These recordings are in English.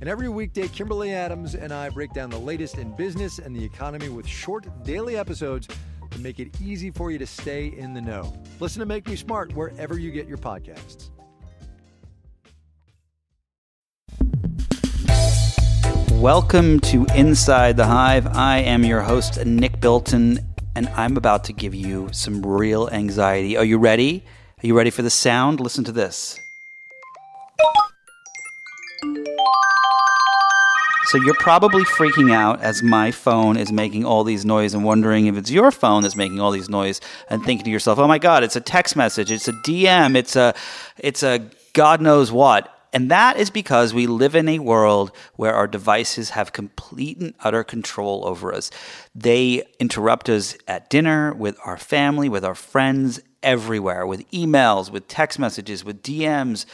And every weekday, Kimberly Adams and I break down the latest in business and the economy with short daily episodes to make it easy for you to stay in the know. Listen to Make Me Smart wherever you get your podcasts. Welcome to Inside the Hive. I am your host, Nick Bilton, and I'm about to give you some real anxiety. Are you ready? Are you ready for the sound? Listen to this. So you're probably freaking out as my phone is making all these noise and wondering if it's your phone that's making all these noise and thinking to yourself, "Oh my god, it's a text message, it's a DM, it's a it's a god knows what." And that is because we live in a world where our devices have complete and utter control over us. They interrupt us at dinner, with our family, with our friends, everywhere, with emails, with text messages, with DMs.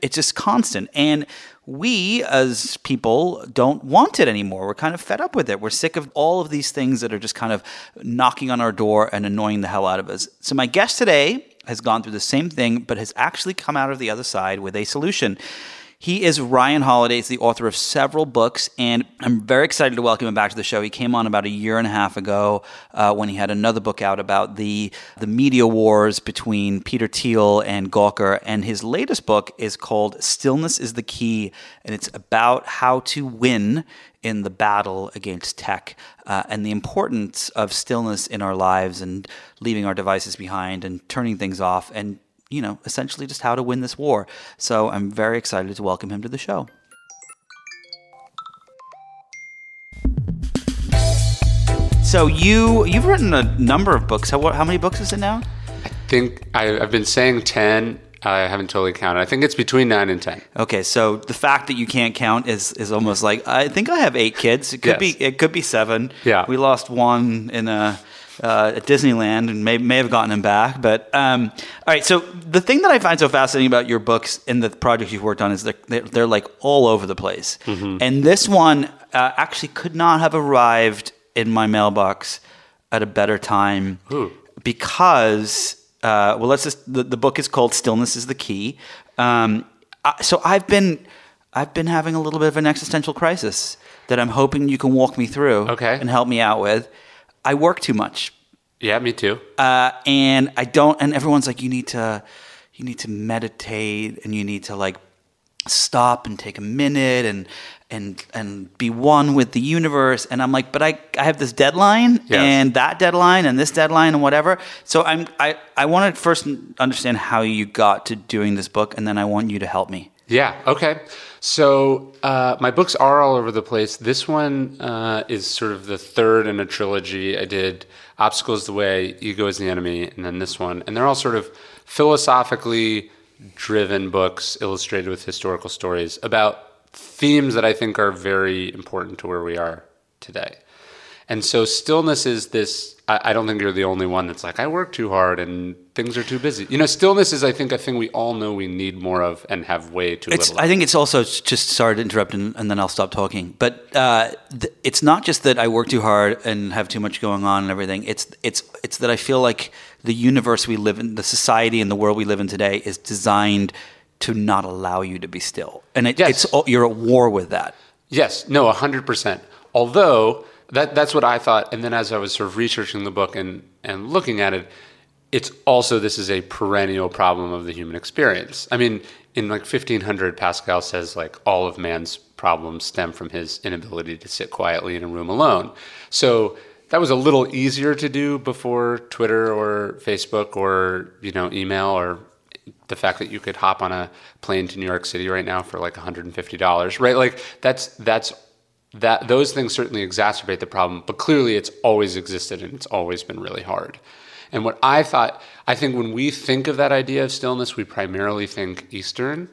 It's just constant. And we, as people, don't want it anymore. We're kind of fed up with it. We're sick of all of these things that are just kind of knocking on our door and annoying the hell out of us. So, my guest today has gone through the same thing, but has actually come out of the other side with a solution. He is Ryan Holiday. He's the author of several books, and I'm very excited to welcome him back to the show. He came on about a year and a half ago uh, when he had another book out about the the media wars between Peter Thiel and Gawker, and his latest book is called "Stillness is the Key," and it's about how to win in the battle against tech uh, and the importance of stillness in our lives and leaving our devices behind and turning things off and you know, essentially just how to win this war. So I'm very excited to welcome him to the show. So you you've written a number of books. How, how many books is it now? I think I, have been saying ten. I haven't totally counted. I think it's between nine and ten. Okay, so the fact that you can't count is is almost like I think I have eight kids. It could yes. be it could be seven. Yeah, we lost one in a uh, at Disneyland and may, may have gotten him back. But um, all right, so the thing that I find so fascinating about your books and the projects you've worked on is they're, they're, they're like all over the place. Mm-hmm. And this one uh, actually could not have arrived in my mailbox at a better time Ooh. because, uh, well, let's just, the, the book is called Stillness is the Key. Um, I, so I've been, I've been having a little bit of an existential crisis that I'm hoping you can walk me through okay. and help me out with. I work too much. Yeah, me too. Uh, and I don't. And everyone's like, you need to, you need to meditate, and you need to like stop and take a minute and and and be one with the universe and i'm like but i i have this deadline yes. and that deadline and this deadline and whatever so i'm i i want to first understand how you got to doing this book and then i want you to help me yeah. Okay. So uh, my books are all over the place. This one uh, is sort of the third in a trilogy. I did Obstacles the Way, Ego is the Enemy, and then this one. And they're all sort of philosophically driven books illustrated with historical stories about themes that I think are very important to where we are today. And so stillness is this I, don't think you're the only one that's like, I work too hard and things are too busy. You know, stillness is I think a thing we all know we need more of and have way too it's, little. I think it's also just sorry to interrupt and, and then I'll stop talking. But uh, th- it's not just that I work too hard and have too much going on and everything. It's it's it's that I feel like the universe we live in, the society and the world we live in today is designed to not allow you to be still. And it, yes. it's you're at war with that. Yes, no, 100%. Although that that's what I thought. And then as I was sort of researching the book and and looking at it, it's also this is a perennial problem of the human experience. I mean, in like 1500, Pascal says like all of man's problems stem from his inability to sit quietly in a room alone. So that was a little easier to do before Twitter or Facebook or you know email or the fact that you could hop on a plane to New York City right now for like $150, right? Like that's that's that those things certainly exacerbate the problem, but clearly it's always existed and it's always been really hard. And what I thought, I think when we think of that idea of stillness, we primarily think Eastern.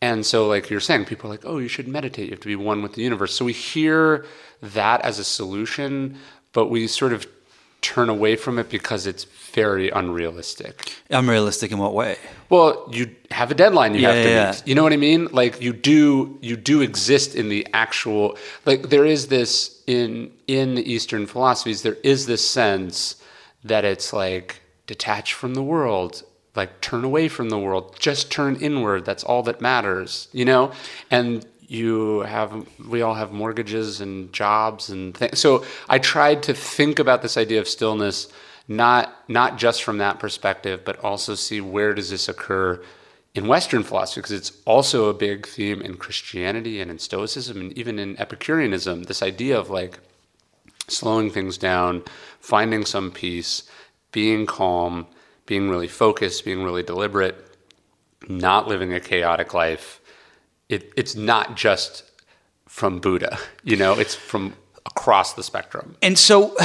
And so, like you're saying, people are like, oh, you should meditate. You have to be one with the universe. So we hear that as a solution, but we sort of turn away from it because it's very unrealistic. Unrealistic in what way? Well, you have a deadline you Yeah, have to yeah, meet. yeah. You know what I mean? Like you do you do exist in the actual like there is this in in the Eastern philosophies, there is this sense that it's like detach from the world, like turn away from the world, just turn inward. That's all that matters, you know? And you have we all have mortgages and jobs and things. So I tried to think about this idea of stillness not not just from that perspective, but also see where does this occur in Western philosophy because it's also a big theme in Christianity and in Stoicism and even in Epicureanism. This idea of like slowing things down, finding some peace, being calm, being really focused, being really deliberate, not living a chaotic life. It, it's not just from Buddha, you know, it's from across the spectrum. And so,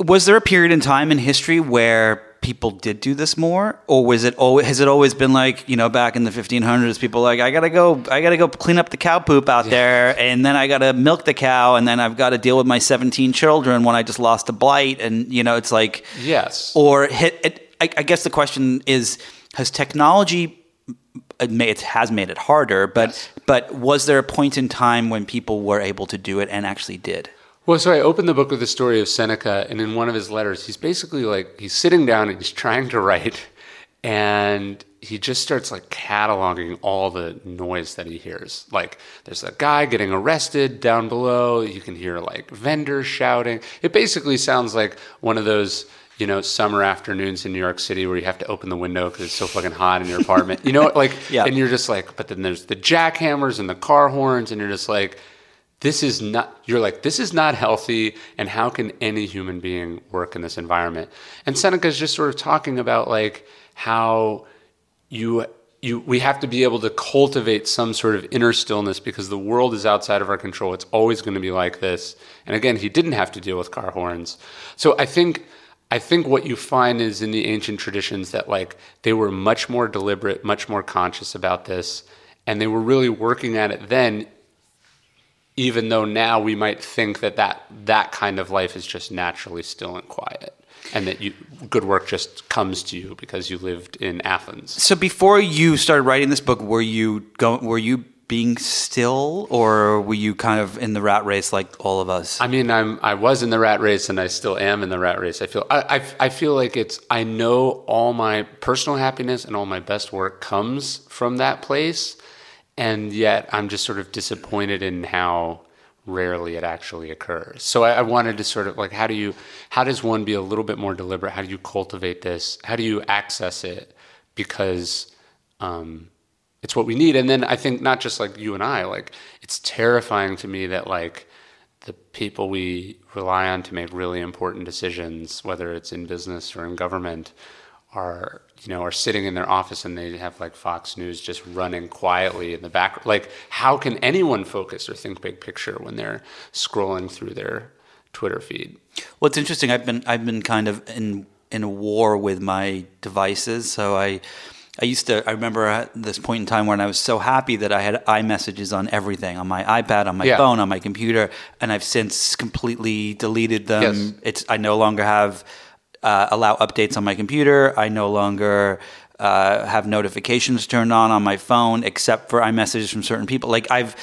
was there a period in time in history where people did do this more, or was it always has it always been like you know back in the 1500s, people like I gotta go, I gotta go clean up the cow poop out there, and then I gotta milk the cow, and then I've got to deal with my 17 children when I just lost a blight, and you know it's like Yes. or hit. It, I, I guess the question is: Has technology it, may, it has made it harder, but Yes. but was there a point in time when people were able to do it and actually did? Well, so I opened the book with the story of Seneca, and in one of his letters, he's basically like he's sitting down and he's trying to write, and he just starts like cataloging all the noise that he hears. Like there's a guy getting arrested down below. You can hear like vendors shouting. It basically sounds like one of those you know summer afternoons in New York City where you have to open the window because it's so fucking hot in your apartment. You know, like Yeah. and you're just like, but then there's the jackhammers and the car horns, and you're just like this is not you're like this is not healthy and how can any human being work in this environment? And seneca's just sort of talking about like how you you we have to be able to cultivate some sort of inner stillness because the world is outside of our control. It's always going to be like this. And again he didn't have to deal with car horns. So i think I think what you find is in the ancient traditions that like they were much more deliberate, much more conscious about this, and they were really working at it then even though now we might think that that, that kind of life is just naturally still and quiet and that you, good work just comes to you because you lived in Athens. So before you started writing this book, were you going? Were you being still, or were you kind of in the rat race like all of us? I mean, I'm I was in the rat race and I still am in the rat race. I feel I, I, I feel like it's I know all my personal happiness and all my best work comes from that place, and yet I'm just sort of disappointed in how rarely it actually occurs. So I, I wanted to sort of like how do you how does one be a little bit more deliberate? How do you cultivate this? How do you access it? Because um, it's what we need. And then I think not just like you and I, like it's terrifying to me that like the people we rely on to make really important decisions, whether it's in business or in government, are you know are sitting in their office and they have like Fox News just running quietly in the back. Like, how can anyone focus or think big picture when they're scrolling through their Twitter feed? Well, it's interesting. I've been I've been kind of in in a war with my devices. So I I used to I remember at this point in time when I was so happy that I had iMessages on everything on my iPad, on my Yeah. phone, on my computer, and I've since completely deleted them. Yes. It's I no longer have uh, allow updates on my computer. I no longer uh, have notifications turned on on my phone except for iMessages from certain people. Like I've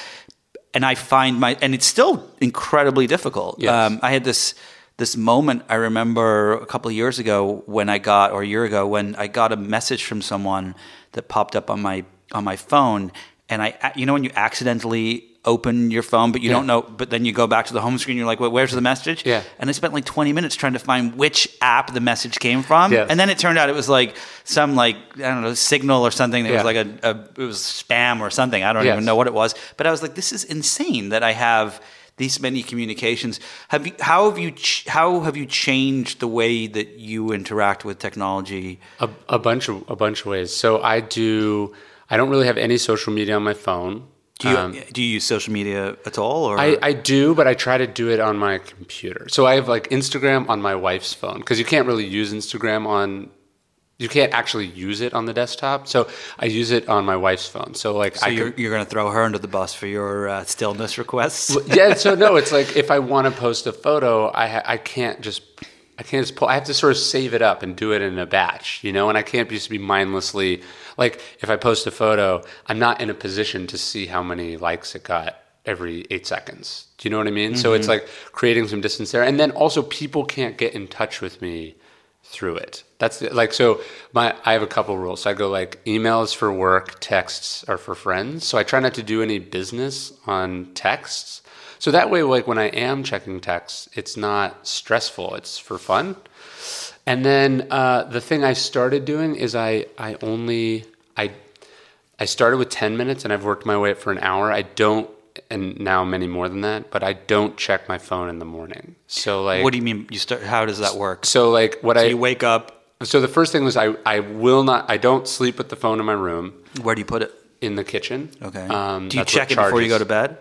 and I find my and it's still incredibly difficult. Yes. Um, I had this this moment I remember a couple of years ago when I got or a year ago when I got a message from someone that popped up on my on my phone and I you know when you accidentally open your phone but you Yeah. don't know but then you go back to the home screen you're like well, where's the message Yeah. and I spent like 20 minutes trying to find which app the message came from Yes. and then it turned out it was like some like I don't know signal or something that was like a, a it was spam or something I don't Yes. even know what it was but I was like this is insane that I have these many communications. Have you how have you ch- how have you changed the way that you interact with technology? A, a bunch of a bunch of ways. So I do. I don't really have any social media on my phone. Do you Um, do you use social media at all? Or I, I do, but I try to do it on my computer. So I have like Instagram on my wife's phone because you can't really use Instagram on. You can't actually use it on the desktop. So I use it on my wife's phone. So like so I you're, you're going to throw her under the bus for your uh, stillness requests. yeah. So no, it's like if I want to post a photo, I ha- I can't just I can't just pull. I have to sort of save it up and do it in a batch, you know. And I can't just be mindlessly like if I post a photo, I'm not in a position to see how many likes it got every eight seconds. Do you know what I mean? So it's like creating some distance there, and then also people can't get in touch with me through it. That's like so. My I have a couple rules. So I go like emails for work, texts are for friends. So I try not to do any business on texts. So that way, like when I am checking texts, it's not stressful. It's for fun. And then uh, the thing I started doing is I I only I I started with ten minutes and I've worked my way up for an hour. I don't and now many more than that, but I don't check my phone in the morning. So like what do you mean? You start? How does that work? So so like what I you wake up. so the first thing was I I will not I don't sleep with the phone in my room Where do you put it? in the kitchen. Okay. Um, do you check it before you go to bed?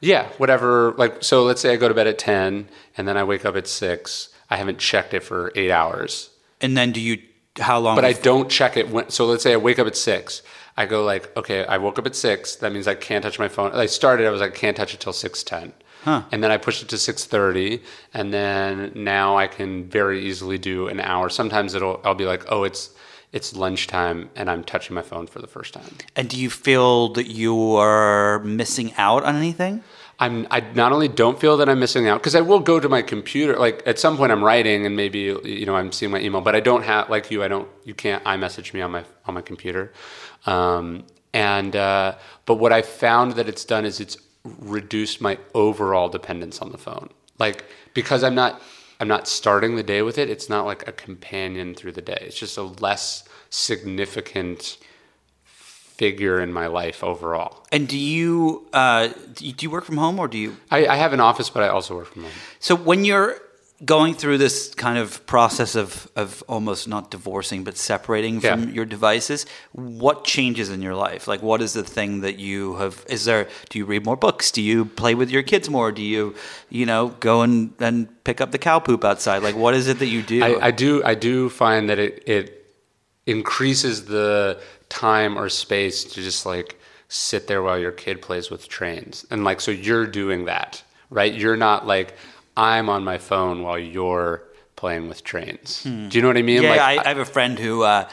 Yeah, whatever. Like, so let's say I go to bed at 10 and then I wake up at 6. I haven't checked it for eight hours. And then do you? How long? But I don't check it when, so let's say I wake up at 6. I go like, okay, I woke up at 6. That means I can't touch my phone. I started, I was like, can't touch it till 6.10. Huh. And then I pushed it to 6.30. And then now I can very easily do an hour. Sometimes it'll, I'll be like, oh, it's, it's lunchtime and I'm touching my phone for the first time. And do you feel that you are missing out on anything? I'm I not only don't feel that I'm missing out because I will go to my computer like at some point I'm writing and maybe you know I'm seeing my email but I don't have like you I don't you can't iMessage me on my on my computer um, and uh, but what I found that it's done is it's reduced my overall dependence on the phone like because I'm not I'm not starting the day with it it's not like a companion through the day it's just a less significant figure in my life overall. And do you uh, do you work from home or do you? I, I have an office, but I also work from home. So when you're going through this kind of process of of almost not divorcing but separating from Yeah. your devices, what changes in your life? Like, what is the thing that you have? Is there? Do you read more books? Do you play with your kids more? Do you, you know, go and and pick up the cow poop outside? Like, what is it that you do? I, I do I do find that it it increases the time or space to just like sit there while your kid plays with trains and like so you're doing that right you're not like i'm on my phone while you're playing with trains do you know what i mean Hmm. Yeah, like I, I have a friend who uh,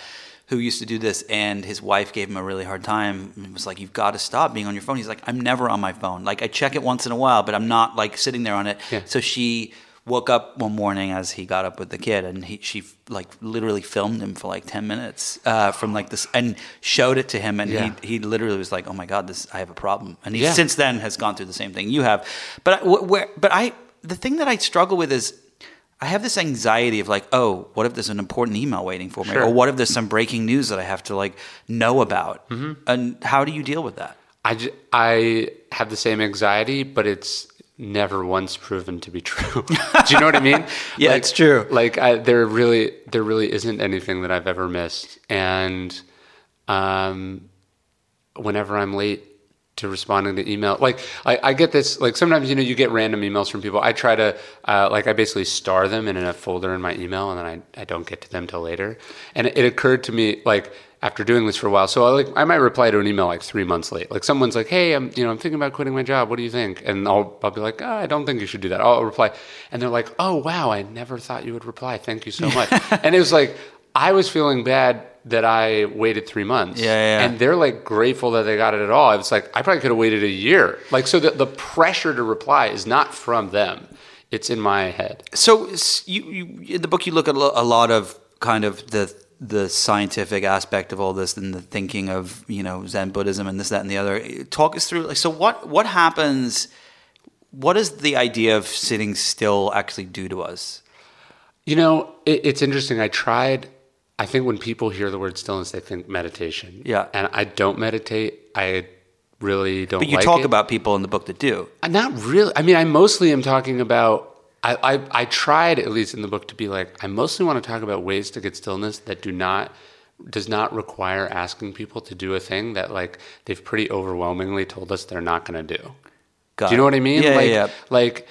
who used to do this, and his wife gave him a really hard time. It was like, "You've got to stop being on your phone." He's like, "I'm never on my phone. Like, I check it once in a while, but I'm not like sitting there on it." Yeah. So she woke up one morning as he got up with the kid, and he she like literally filmed him for like ten minutes uh, from like this, and showed it to him, and Yeah. he he literally was like, "Oh my god, this I have a problem," and he Yeah. since then has gone through the same thing you have. But I, where but I the thing that I struggle with is. I have this anxiety of like, oh, what if there's an important email waiting for me, Sure. or what if there's some breaking news that I have to like know about, and how do you deal with that? I, j- I have the same anxiety, but it's never once proven to be true. Do you know what I mean? Yeah, Like- it's true. Like I, there really, there really isn't anything that I've ever missed, and um, whenever I'm late to responding to email, like I, I get this, like sometimes you know you get random emails from people. I try to, uh, like I basically star them in a folder in my email, and then I, I don't get to them till later. And it, it occurred to me like after doing this for a while. So I like I might reply to an email like three months late. Like someone's like, "Hey, I'm you know I'm thinking about quitting my job. What do you think?" And I'll I'll be like, oh, "I don't think you should do that." I'll reply, and they're like, "Oh wow, I never thought you would reply. Thank you so much." and it was like I was feeling bad that I waited three months. Yeah, yeah. And they're like grateful that they got it at all. It's like I probably could have waited a year. Like so, the, the pressure to reply is not from them; it's in my head. So you, you in the book you look at a a lot of kind of the the scientific aspect of all this and the thinking of you know Zen Buddhism and this that and the other. Talk us through like so what what happens. What does the idea of sitting still actually do to us? You know, it, it's interesting. I tried. I think when people hear the word stillness, they think meditation. Yeah. And I don't meditate. I really don't. But you like talk it. about people in the book that do. Uh, Not really. I mean, I mostly am talking about. I, I, I tried at least in the book to be like I mostly want to talk about ways to get stillness that do not does not require asking people to do a thing that like they've pretty overwhelmingly told us they're not going to do. Got do you know it. what I mean? Yeah, like, yeah. like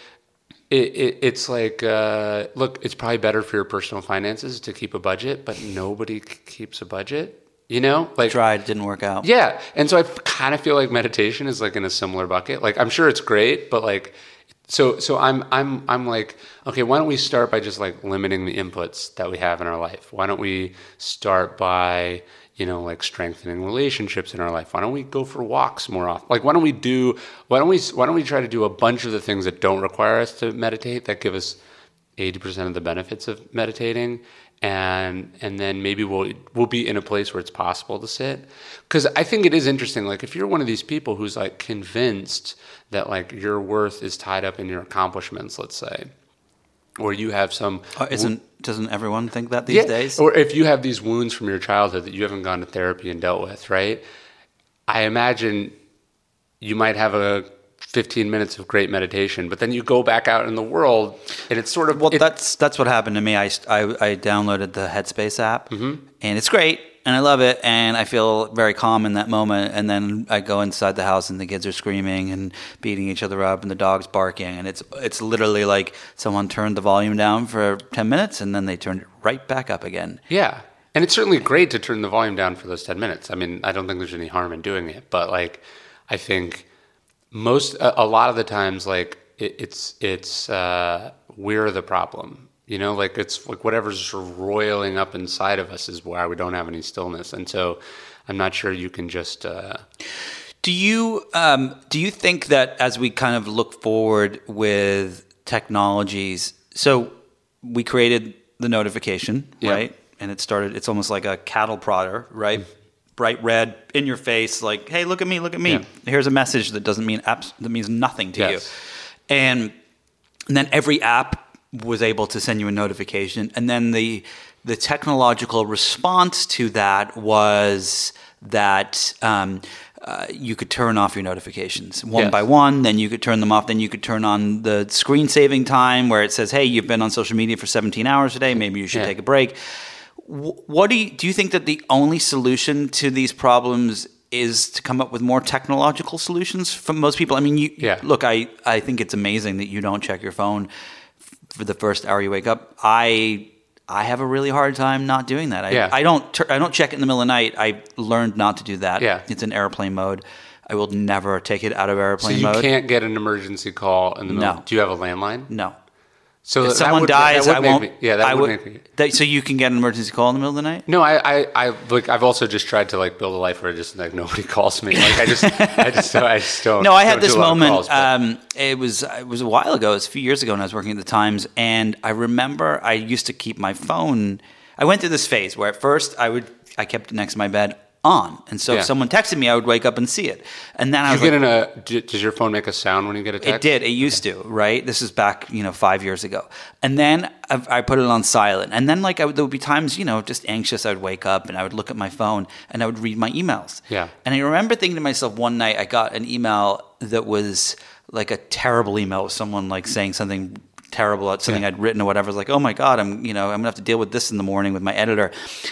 it, it, it's like uh, look, it's probably better for your personal finances to keep a budget, but nobody keeps a budget. You know, like Tried, didn't work out. yeah, and so I kind of feel like meditation is like in a similar bucket. Like I'm sure it's great, but like so so I'm I'm I'm like okay, why don't we start by just like limiting the inputs that we have in our life? Why don't we start by you know like strengthening relationships in our life? Why don't we go for walks more often? Like why don't we do why don't we why don't we try to do a bunch of the things that don't require us to meditate that give us 80% of the benefits of meditating and and then maybe we'll we'll be in a place where it's possible to sit cuz I think it is interesting like if you're one of these people who's like convinced that like your worth is tied up in your accomplishments let's say or you have some Uh, Isn't doesn't everyone think that these yeah, days? or if you have these wounds from your childhood that you haven't gone to therapy and dealt with right I imagine you might have a 15 minutes of great meditation but then you go back out in the world and it's sort of Well, it- that's that's what happened to me. I, I, I downloaded the Headspace app, Mm-hmm. and it's great, and I love it, and I feel very calm in that moment. And then I go inside the house, and the kids are screaming and beating each other up, and the dog's barking, and it's it's literally like someone turned the volume down for ten minutes, and then they turned it right back up again. Yeah. And it's certainly great to turn the volume down for those 10 minutes. I mean, I don't think there's any harm in doing it, but like, I think most, a, a lot of the times, like, it, it's, it's, uh, we're the problem. You know, like it's like whatever's sort of roiling up inside of us is why we don't have any stillness. And so I'm not sure you can just, uh, Do you um, do you think that as we kind of look forward with technologies, so we created the notification, Yeah. right? And it started. It's almost like a cattle prodder, right? Bright red in your face, like, "Hey, look at me! Look at me! Yeah. Here's a message that doesn't mean abs- that means nothing to Yes. you." And, and then every app was able to send you a notification, and then the the technological response to that was that um, uh, you could turn off your notifications one Yes. by one. Then you could turn them off. Then you could turn on the screen saving time where it says, "Hey, you've been on social media for 17 hours today. Maybe you should Yeah. take a break." Wh- What do you do? You think that the only solution to these problems is to come up with more technological solutions for most people? I mean, you Yeah. look. I I think it's amazing that you don't check your phone for the first hour you wake up. I I have a really hard time not doing that. I, Yeah. I don't tur- I don't check it in the middle of the night. I learned not to do that. Yeah. It's in airplane mode. I will never take it out of airplane mode. so you mode. can't get an emergency call in the middle. No. Do you have a landline? no. So If someone would- dies, that would I won't. me- yeah, that I would, make me. that- so you can get an emergency call in the middle of the night. No, I, I, I like. I've also just tried to like build a life where just like nobody calls me. Like I just, I just, I just don't. No, I had this do a lot of moment. calls, um, it was it was a while ago. It was a few years ago, when I was working at the Times, and I remember I used to keep my phone. I went through this phase where at first I would I kept it next to my bed on, and so Yeah. if someone texted me, I would wake up and see it, and then I you get like, in a. Does your phone make a sound when you get a text? It did. It used to, right? This is back, you know, five years ago. And then I, I put it on silent. And then, like, I would, there would be times, you know, just anxious. I would wake up and I would look at my phone and I would read my emails. Yeah. And I remember thinking to myself one night, I got an email that was like a terrible email with someone like saying something terrible at something Yeah. I'd written or whatever. I was like, oh my God, I'm, you know, I'm gonna have to deal with this in the morning with my editor.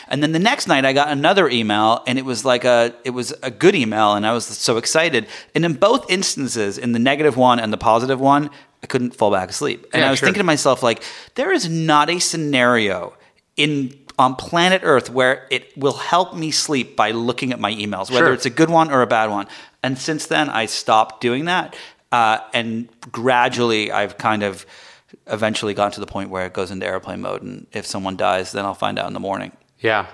And then the next night I got another email and it was like a, it was a good email and I was so excited. And in both instances, in the negative one and the positive one, I couldn't fall back asleep. And Yeah, I was sure. thinking to myself, like, there is not a scenario in on planet Earth where it will help me sleep by looking at my emails, whether Sure. it's a good one or a bad one. And since then, I stopped doing that. Uh, and gradually, I've kind of eventually gotten to the point where it goes into airplane mode. And if someone dies, then I'll find out in the morning. Yeah.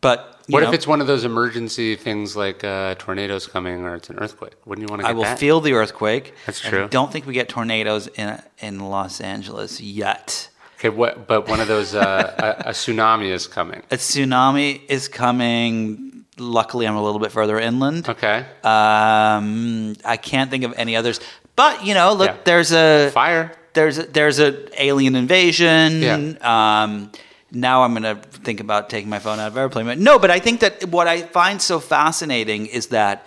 But What know, if it's one of those emergency things like uh, tornadoes coming or it's an earthquake? Wouldn't you want to get I will that? feel the earthquake. That's I true. don't think we get tornadoes in in Los Angeles yet. Okay, what? But one of those uh, a, a tsunami is coming. A tsunami is coming. Luckily, I'm a little bit further inland. Okay. Um, I can't think of any others. But you know, look, Yeah. there's a Fire. There's a, there's a alien invasion. Yeah. Um, now I'm gonna think about taking my phone out of airplane mode. No, but I think that what I find so fascinating is that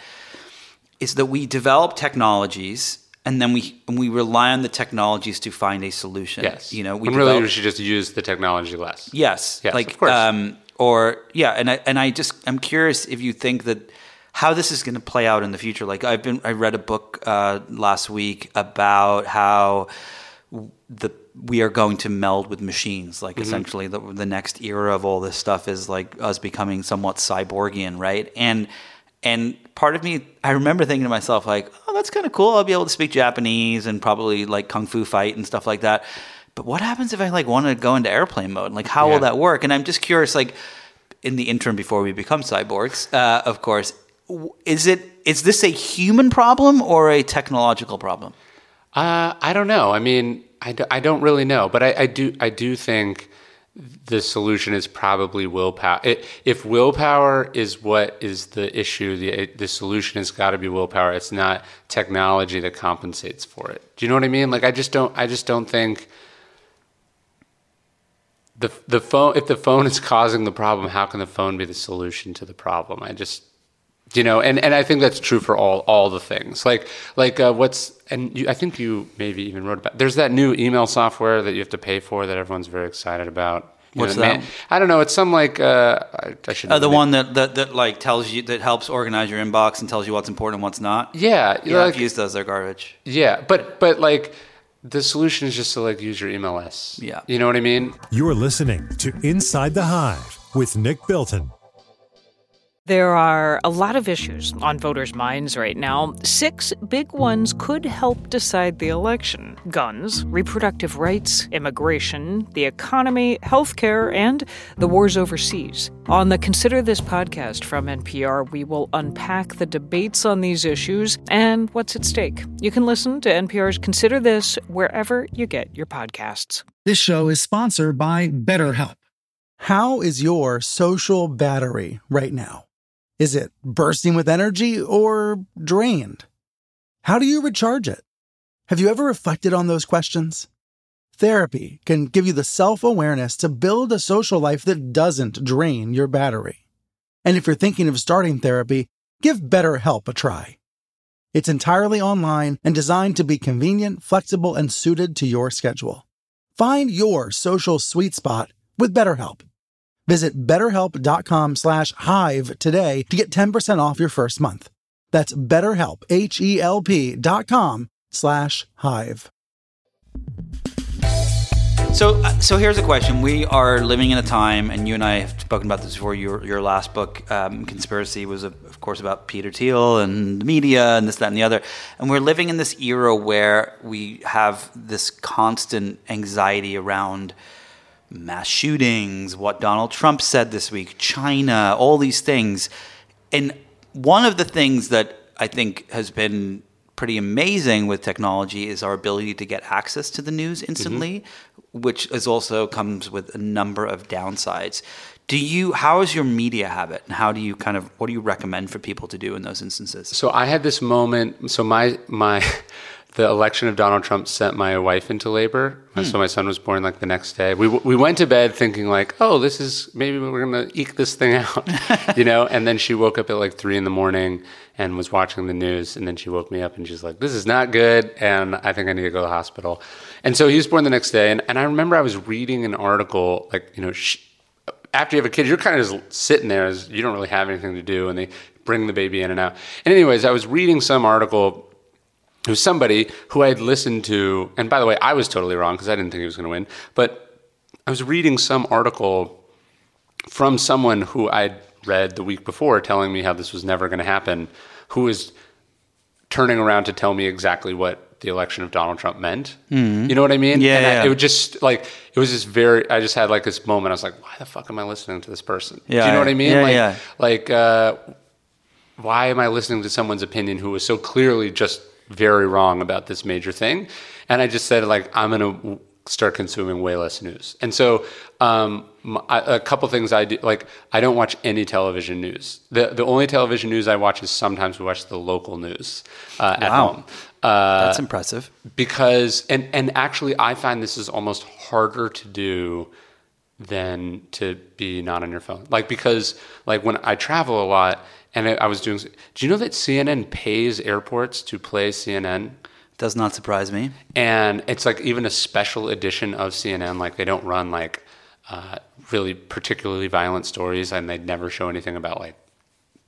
is that we develop technologies and then we and we rely on the technologies to find a solution. Yes. you know, we and really develop- we should just use the technology less. Yes. Yes, like of course. um or yeah, and I and I just I'm curious if you think that how this is going to play out in the future. Like I've been I read a book uh, last week about how the we are going to meld with machines. Like Mm-hmm. essentially the the next era of all this stuff is like us becoming somewhat cyborgian, right? And and part of me, I remember thinking to myself, like, oh, that's kind of cool. I'll be able to speak Japanese and probably like kung fu fight and stuff like that. But what happens if I like want to go into airplane mode? Like, how Yeah. will that work? And I'm just curious, like, in the interim before we become cyborgs, uh, of course, is it is this a human problem or a technological problem? Uh, I don't know. I mean, I, do, I don't really know, but I, I do I do think the solution is probably willpower. It, if willpower is what is the issue, the the solution has got to be willpower. It's not technology that compensates for it. Do you know what I mean? Like I just don't I just don't think the the phone if the phone is causing the problem, how can the phone be the solution to the problem? I just you know and, and i think that's true for all all the things like like uh, what's and you, i think you maybe even wrote about there's that new email software that you have to pay for that everyone's very excited about You What's know, that? man- i don't know it's some like uh, I, I should Uh, the one that, that that like tells you that helps organize your inbox and tells you what's important and what's not. yeah Yeah, like, I've used those. They're garbage. yeah but but like the solution is just to like use your email less Yeah. you know what i mean You're listening to Inside the Hive with Nick Bilton. There are a lot of issues on voters' minds right now. Six big ones could help decide the election guns, reproductive rights, immigration, the economy, healthcare, and the wars overseas. On the Consider This podcast from NPR, we will unpack the debates on these issues and what's at stake. You can listen to NPR's Consider This wherever you get your podcasts. This show is sponsored by BetterHelp. How is your social battery right now? Is it bursting with energy or drained? How do you recharge it? Have you ever reflected on those questions? Therapy can give you the self awareness to build a social life that doesn't drain your battery. And if you're thinking of starting therapy, give BetterHelp a try. It's entirely online and designed to be convenient, flexible, and suited to your schedule. Find your social sweet spot with BetterHelp. Visit betterhelp.com slash hive today to get 10% off your first month. That's betterhelp, H-E-L-P dot com slash hive. So, uh, so here's a question: We are living in a time, and you and I have spoken about this before. Your your last book, um, "Conspiracy," was of of course about Peter Thiel and the media and this, that, and the other. And we're living in this era where we have this constant anxiety around mass shootings, what Donald Trump said this week, China, all these things. And one of the things that I think has been pretty amazing with technology is our ability to get access to the news mm-hmm. instantly, which is also comes with a number of downsides. Do you how is your media habit and how do you kind of what do you recommend for people to do in those instances? So I had this moment. So my my the election of Donald Trump sent my wife into labor. So hmm. my son was born like the next day. We we went to bed thinking like, oh, this is maybe we're gonna eke this thing out, you know. And then she woke up at like three in the morning and was watching the news. And then she woke me up and she's like, this is not good, and I think I need to go to the hospital. And so he was born the next day. And and I remember I was reading an article like you know. She, after you have a kid, you're kind of just sitting there as you don't really have anything to do, and they bring the baby in and out. And anyways, I was reading some article. It was somebody who I had listened to, and by the way, I was totally wrong because I didn't think he was going to win. But I was reading some article from someone who I'd read the week before, telling me how this was never going to happen, who was turning around to tell me exactly what the election of Donald Trump meant. You know what I mean? Mm-hmm. Yeah, And I- it would just like it was just very. I just had like this moment. I was like, why the fuck am I listening to this person? Yeah. Do you know what I mean? yeah, like, yeah. like uh, why am I listening to someone's opinion who was so clearly just very wrong about this major thing? And I just said like I'm gonna start consuming way less news. And so um, I- a couple things I do like I don't watch any television news. The the only television news I watch is sometimes we watch the local news uh, at Wow. home. Uh, That's impressive. because and and actually I find this is almost harder to do than to be not on your phone. Like because like when I travel a lot and I, was doing. Do you know that CNN pays airports to play CNN? Does not surprise me. and it's like even a special edition of CNN. Like they don't run like uh, really particularly violent stories, and they never show anything about like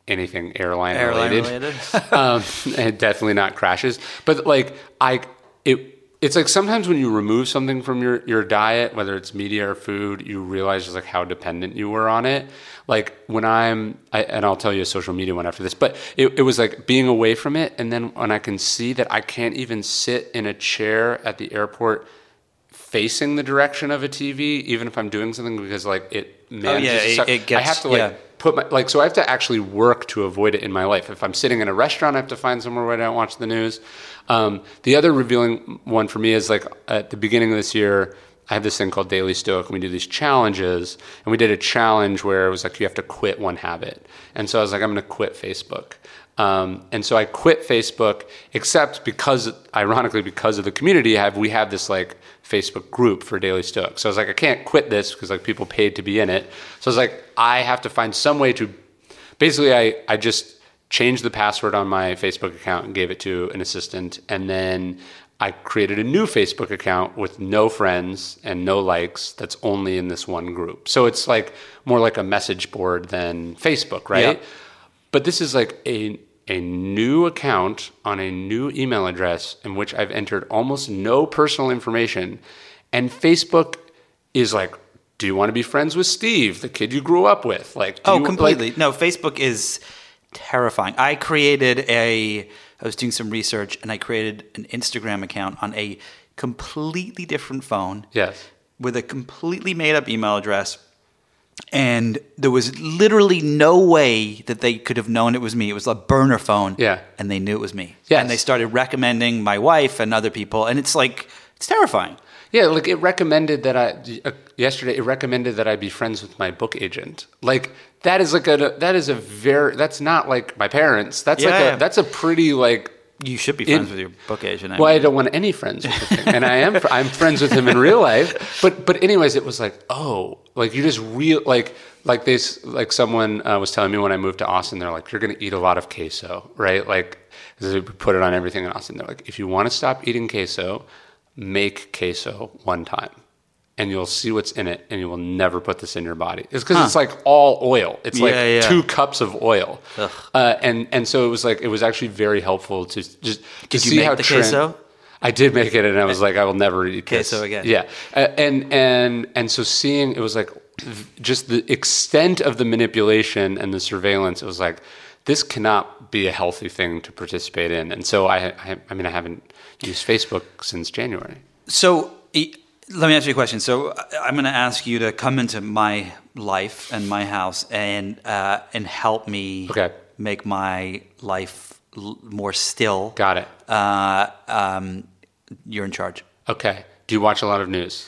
anything airline, Airline related. related. um, and definitely not crashes. But like I, it. It's like sometimes when you remove something from your, your diet, whether it's media or food, you realize just like how dependent you were on it. Like when I'm, I, and I'll tell you a social media one after this, but it, it was like being away from it. And then when I can see that I can't even sit in a chair at the airport facing the direction of a TV, even if I'm doing something because like it manages. Oh, yeah, it- suck. it I have to like yeah. put my like so I have to actually work to avoid it in my life. If I'm sitting in a restaurant, I have to find somewhere where I don't watch the news. Um, the other revealing one for me is like at the beginning of this year. I have this thing called Daily Stoic, and we do these challenges. And we did a challenge where it was like you have to quit one habit. And so I was like, I'm going to quit Facebook. Um, and so I quit Facebook, except because, ironically, because of the community I have, we have this like Facebook group for Daily Stoic. So I was like, I can't quit this because like people paid to be in it. So I was like, I have to find some way to. Basically, I I just changed the password on my Facebook account and gave it to an assistant, and then I created a new Facebook account with no friends and no likes that's only in this one group. So it's like more like a message board than Facebook, right? Yeah. But this is like a a new account on a new email address in which I've entered almost no personal information. And Facebook is like, do you want to be friends with Steve, the kid you grew up with? Like, do Oh, you- like- completely. no, Facebook is terrifying. I created a. I was doing some research, and I created an Instagram account on a completely different phone. yes. with a completely made up email address. And there was literally no way that they could have known it was me. It was a burner phone. Yeah. And they knew it was me. Yes. And they started recommending my wife and other people. And it's like, it's terrifying. Yeah, like it recommended that I uh, yesterday. It recommended that I be friends with my book agent. Like that is like a that is a very that's not like my parents. That's like Yeah. a that's a pretty like. You should be friends with your book agent. I Well, I don't want any friends with him, and I am I'm friends with him in real life. But but anyways, it was like oh, like you just real like like this like someone uh, was telling me when I moved to Austin, they're like you're gonna eat a lot of queso, right? Like they put it on everything in Austin. They're like if you want to stop eating queso, make queso one time. And you'll see what's in it, and you will never put this in your body. It's because it's like all oil. It's like Yeah, yeah. two cups of oil, uh, and and so it was like it was actually very helpful to just to Did you see make how the trend- queso? I did make it, and I was like, I will never eat this. Queso again. Yeah, Uh, and and and so seeing it was like just the extent of the manipulation and the surveillance. It was like this cannot be a healthy thing to participate in. And so I, I, I mean, I haven't used Facebook since January. So e- let me ask you a question. So I- I'm going to ask you to come into my life and my house and uh, and help me Okay. make my life l- more still. Got it. Uh, um, you're in charge. Okay. Do you watch a lot of news?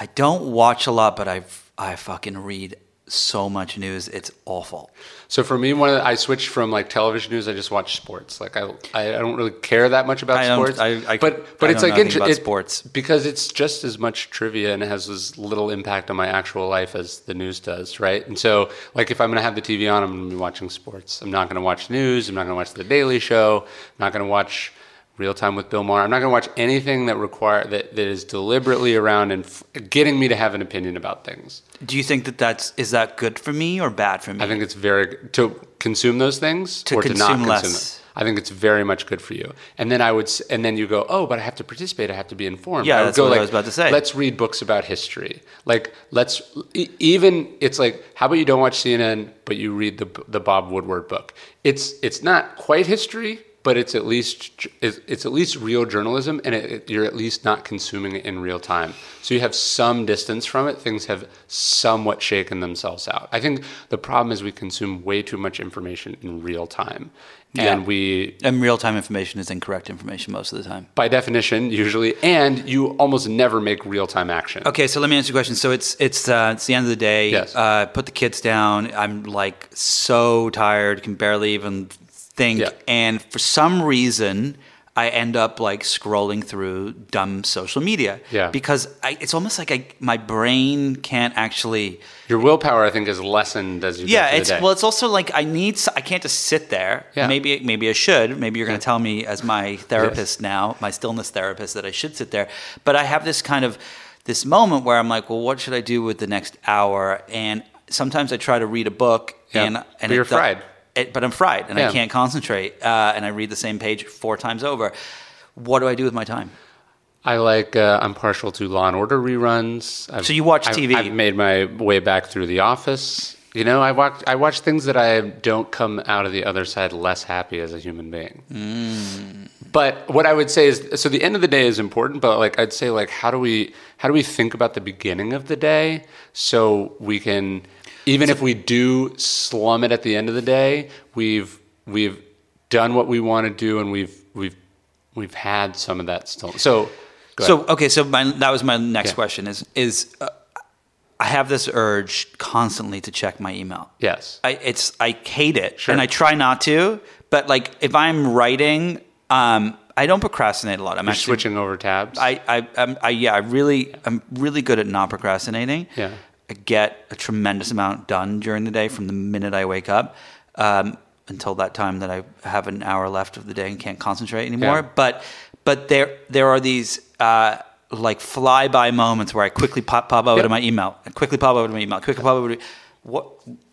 I don't watch a lot, but I I fucking read so much news. It's awful. So for me, one the, I switched from like television news. I just watch sports. Like I, I don't really care that much about I sports. I- I- but but I it's like inter- about it- sports. because it's just as much trivia and it has as little impact on my actual life as the news does, right? And so like if I'm going to have the TV on, I'm going to be watching sports. I'm not going to watch news. I'm not going to watch the Daily Show. I'm not going to watch Real Time with Bill Maher. I'm not going to watch anything that require that, that is deliberately around and f- getting me to have an opinion about things. Do you think that that's is that good for me or bad for me? I think it's very to consume those things To or to not consume consume less. them. I think it's very much good for you. And then I would, and then you go, oh, but I have to participate. I have to be informed. Yeah, I would that's go what I was about to say. Let's read books about history. Like, let's even. It's like, how about you don't watch CNN, but you read the the Bob Woodward book. It's it's not quite history, but it's at least it's, at least real journalism, and it, it- you're at least not consuming it in real time. So you have some distance from it. Things have somewhat shaken themselves out. I think the problem is we consume way too much information in real time, and Yeah. we and real time information is incorrect information most of the time. by definition usually, and you almost never make real time action. Okay, so let me answer your question. So it's it's uh, it's the end of the day. Yes. Uh, put the kids down. I'm like so tired, can barely even think. Yeah. And for some reason, I end up like scrolling through dumb social media. Yeah. Because I, it's almost like I, my brain can't actually. Your willpower, I think, is lessened as you Yeah, it's well. It's also like I need. I can't just sit there. Yeah. Maybe maybe I should. Maybe you're going to tell me as my therapist now, my stillness therapist, that I should sit there. But I have this kind of this moment where I'm like, well, what should I do with the next hour? And sometimes I try to read a book, Yeah. and But and you're it do- fried. It, but I'm fried, and Yeah. I can't concentrate, uh, and I read the same page four times over. What do I do with my time? I like. Uh, I'm partial to Law and Order reruns. I've, So you watch I've- TV? I've made my way back through The Office. You know, I watch. I watch things that I don't come out of the other side less happy as a human being. Mm. But what I would say is, so the end of the day is important. But like I'd say, like how do we how do we think about the beginning of the day so we can, even if we do slum it at the end of the day, we've we've done what we want to do and we've we've we've had some of that still. So. go So okay, so my that was my next Yeah. question is is uh, I have this urge constantly to check my email. yes. I it's I hate it Sure. and I try not to, but like if I'm writing, um, I don't procrastinate a lot. I'm You're actually switching over tabs. I I, I'm, I yeah, I really I'm really good at not procrastinating. Yeah. I get a tremendous amount done during the day from the minute I wake up um, until that time that I have an hour left of the day and can't concentrate anymore. Yeah. But but there there are these uh, like flyby moments where I quickly pop pop over Yeah. to my email, I quickly pop over to my email, quickly pop over to what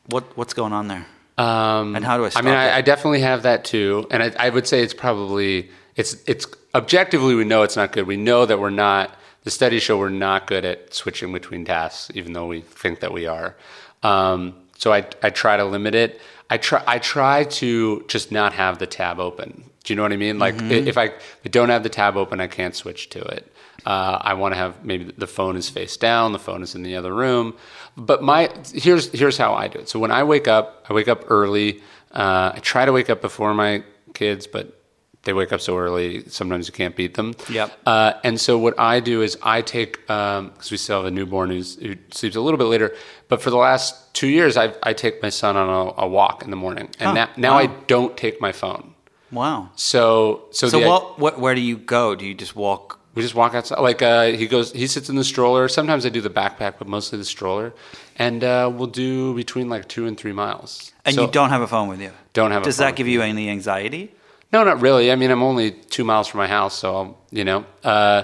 what what's going on there? Um, And how do I I mean. I, I definitely have that too, and I, I would say it's probably it's it's objectively we know it's not good. We know that we're not. The studies show we're not good at switching between tasks, even though we think that we are. Um, so I I try to limit it. I try I try to just not have the tab open. Do you know what I mean? Like Mm-hmm. if I, if I don't have the tab open, I can't switch to it. Uh, I want to have maybe the phone is face down, the phone is in the other room. But my here's here's how I do it. So when I wake up, I wake up early. Uh, I try to wake up before my kids, but they wake up so early. Sometimes you can't beat them. Yep. Uh, and so what I do is I take because we still have a newborn who's, who sleeps a little bit later. But for the last two years, I I take my son on a, a walk in the morning, and Huh. now, now I don't take my phone. Wow. So so, So the, what what where do you go? Do you just walk? we just walk outside. Like uh, he goes, he sits in the stroller. Sometimes I do the backpack, but mostly the stroller. And uh, we'll do between like two and three miles. And So- you don't have a phone with you. Don't have a Does that give you any anxiety? No, not really. I mean, I'm only two miles from my house, so I'll, you know. Uh,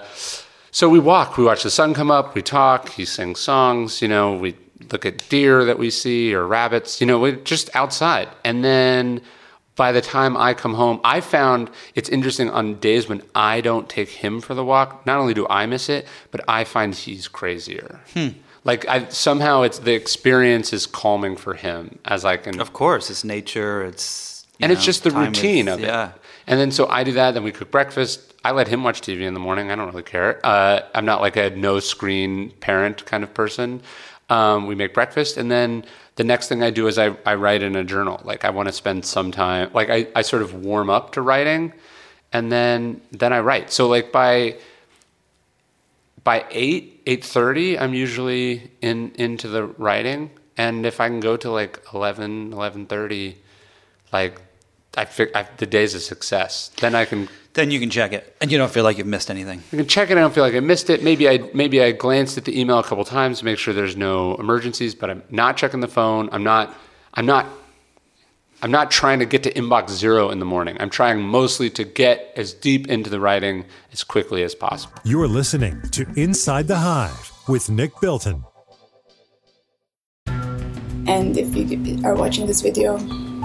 so we walk. We watch the sun come up. We talk. He sings songs. You know, we look at deer that we see or rabbits. You know, we're just outside. And then by the time I come home, I found it's interesting on days when I don't take him for the walk. Not only do I miss it, but I find he's crazier. Like I, somehow, it's the experience is calming for him as I can Of course, it's nature. It's and it's know, just the time with- routine of it. Yeah. And then so I do that. Then we cook breakfast. I let him watch TV in the morning. I don't really care. Uh, I'm not like a no screen parent kind of person. Um, we make breakfast, and then the next thing I do is I, I write in a journal. Like I want to spend some time. Like I, I sort of warm up to writing, and then then I write. So like by by eight eight thirty, I'm usually in into the writing, and if I can go to like 11, 11.30, like I, fi- I the day's a success. Then I can Then you can check it, and you don't feel like you've missed anything. I can check it. I don't feel like I missed it. Maybe I maybe I glanced at the email a couple times to make sure there's no emergencies, but I'm not checking the phone. I'm not I'm not I'm not trying to get to inbox zero in the morning. I'm trying mostly to get as deep into the writing as quickly as possible. You're listening to Inside the Hive with Nick Bilton. And if you are watching this video,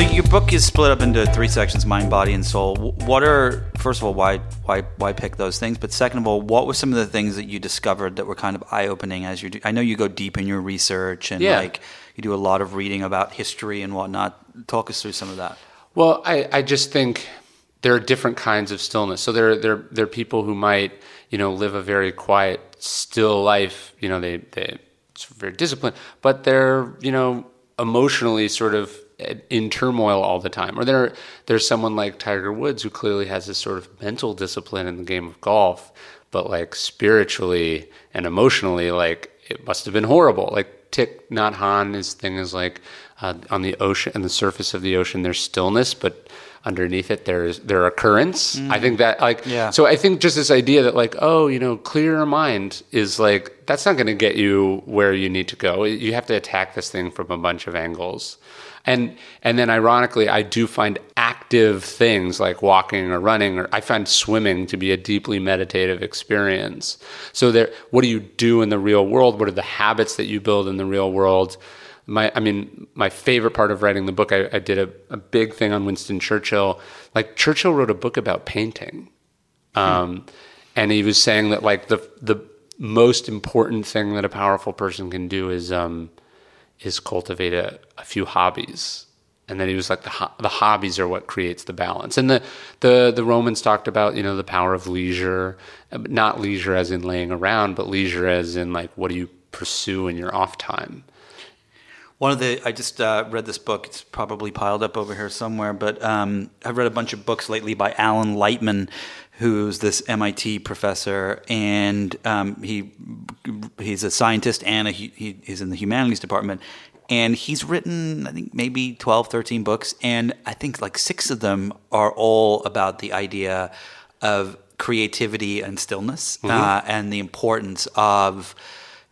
So your book is split up into three sections: mind, body, and soul. What are first of all why why why pick those things? But second of all, what were some of the things that you discovered that were kind of eye opening as you do? I know you go deep in your research and Yeah. like you do a lot of reading about history and whatnot. Talk us through some of that. Well, I, I just think there are different kinds of stillness. So there, there, there are people who might, you know, live a very quiet, still life. You know, they, they, it's very disciplined, but they're, you know, emotionally sort of in turmoil all the time. Or there, there's someone like Tiger Woods who clearly has this sort of mental discipline in the game of golf, but like spiritually and emotionally, like it must have been horrible. Like Thich Nhat Hanh, his thing is like uh, on the ocean, on the surface of the ocean, there's stillness, but underneath it there's there are currents. Mm. I think that like Yeah. so I think just this idea that like oh you know clear your mind is like that's not going to get you where you need to go. You have to attack this thing from a bunch of angles. And and then ironically I do find active things like walking or running or I find swimming to be a deeply meditative experience. So there what do you do in the real world? What are the habits that you build in the real world? my I mean my favorite part of writing the book I, I did a, a big thing on Winston Churchill like Churchill wrote a book about painting um, and he was saying that like the the most important thing that a powerful person can do is um, is cultivate a, a few hobbies. And then he was like the ho- the hobbies are what creates the balance. And the the the Romans talked about you know the power of leisure uh, not leisure as in laying around but leisure as in like what do you pursue in your off time? One of the I just uh, read this book. It's probably piled up over here somewhere, but um, I've read a bunch of books lately by Alan Lightman, who's this MIT professor, and um, he he's a scientist and a, he, he- he's in the humanities department. And he's written, I think, maybe 12, 13 books. And I think like six of them are all about the idea of creativity and stillness Mhm. uh, and the importance of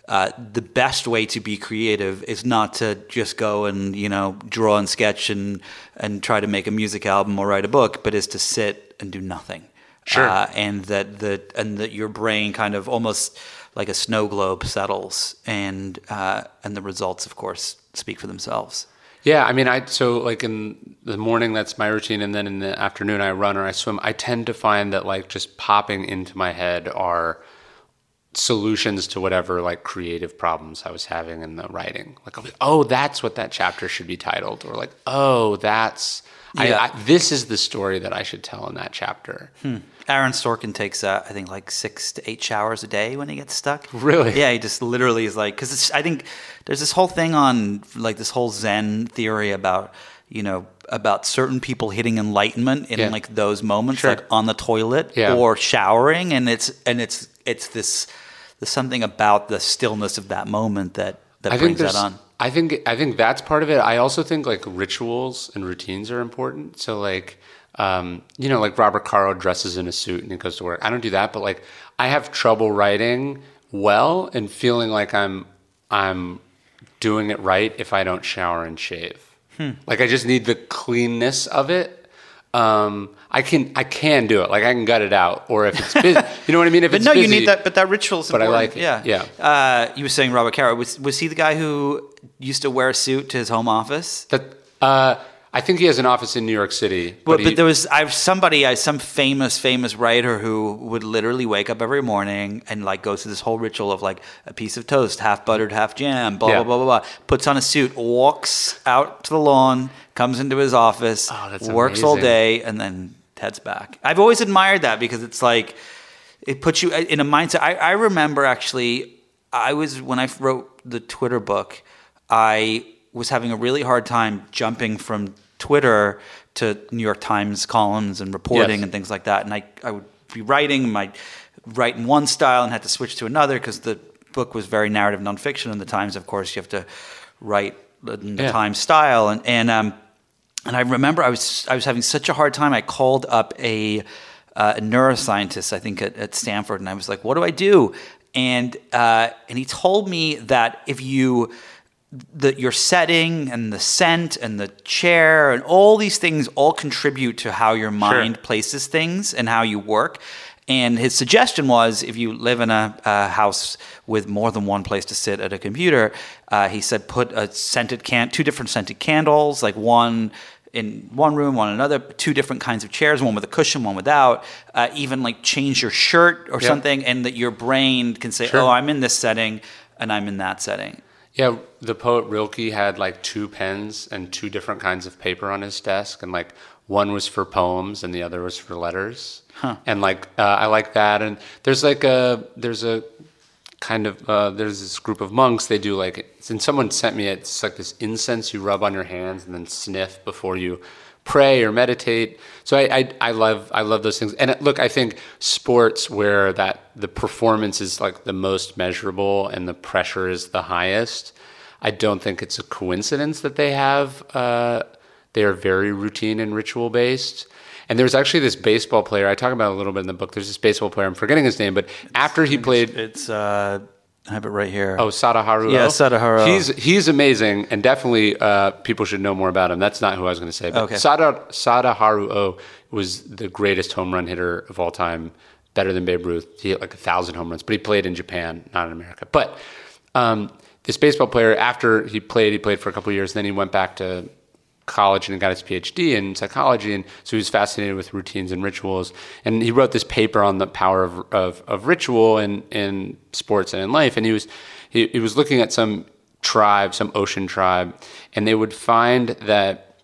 uh, the best way to be creative is not to just go and you know draw and sketch and and try to make a music album or write a book, but is to sit and do nothing. Sure. Uh, and that the and that your brain kind of almost like a snow globe settles, and uh, and the results, of course, speak for themselves. Yeah, I mean, I so like in the morning that's my routine, and then in the afternoon I run or I swim. I tend to find that like just popping into my head are solutions to whatever like creative problems I was having in the writing. Like, be, oh, that's what that chapter should be titled, or like, oh, that's I, Yeah. I, this is the story that I should tell in that chapter. Hmm. Aaron Sorkin takes, uh, I think, like six to eight showers a day when he gets stuck. Really? Yeah, he just literally is like, because I think there's this whole thing on like this whole Zen theory about, you know, about certain people hitting enlightenment in Yeah. like those moments, Sure. like on the toilet Yeah. or showering, and it's and it's it's this there's something about the stillness of that moment that that I think brings that on. I think I think that's part of it. I also think like rituals and routines are important. So like um, you know, like Robert Caro dresses in a suit and he goes to work. I don't do that, but like I have trouble writing well and feeling like I'm I'm doing it right if I don't shower and shave. Hmm. Like I just need the cleanness of it. Um, I can I can do it. Like I can gut it out. Or if it's busy, you know what I mean. If but it's no, you need that. But that ritual's But I like it. Yeah, Yeah. Uh, you were saying Robert Caro was was he the guy who used to wear a suit to his home office? That uh, I think he has an office in New York City. But, but, he- there was I've somebody I some famous famous writer who would literally wake up every morning and like go through this whole ritual of like a piece of toast, half buttered, half jam, blah Yeah. blah blah blah blah. Puts on a suit, walks out to the lawn, comes into his office, Oh, works all day, and then heads back. I've always admired that because it's like it puts you uh, in a mindset. I, I remember actually, I was when I wrote the Twitter book, I was having a really hard time jumping from Twitter to New York Times columns and reporting Yes. and things like that. And I, I would be writing my write in one style and had to switch to another because the book was very narrative nonfiction. And the Times, of course, you have to write in the Yeah. Times style. And and um, and I remember I was I was having such a hard time. I called up a, uh, a neuroscientist, I think at, at Stanford, and I was like, "What do I do?" And uh, and he told me that if you the your setting and the scent and the chair and all these things all contribute to how your mind places things and how you work. And his suggestion was if you live in a, a house with more than one place to sit at a computer, uh, he said put a scented can, two different scented candles, like one in one room, one in another, two different kinds of chairs, one with a cushion, one without. Uh, even like change your shirt or Yeah. something, and that your brain can say, Sure. "Oh, I'm in this setting, and I'm in that setting." Yeah, the poet Rilke had like two pens and two different kinds of paper on his desk, and like one was for poems and the other was for letters. Huh. And like uh, I like that. And there's like a there's a kind of uh, there's this group of monks. They do like and someone sent me it, it's like this incense you rub on your hands and then sniff before you pray or meditate. So I, I I love I love those things. And look, I think sports where that the performance is like the most measurable and the pressure is the highest. I don't think it's a coincidence that they have. Uh, they are very routine and ritual based. And there's actually this baseball player I talk about a little bit in the book. There's this baseball player. I'm forgetting his name, but after he played, it's uh, I have it right here. Oh, Sadaharu. Yeah, Sadaharu. He's he's amazing, and definitely uh, people should know more about him. That's not who I was going to say. But Okay. Sada Sadaharu O was the greatest home run hitter of all time, better than Babe Ruth. He hit like a thousand home runs, but he played in Japan, not in America. But um, this baseball player, after he played, he played for a couple of years. Then he went back to college and got his PhD in psychology, and so he was fascinated with routines and rituals. And he wrote this paper on the power of of, of ritual in in sports and in life. And he was he, he was looking at some tribe, some ocean tribe, and they would find that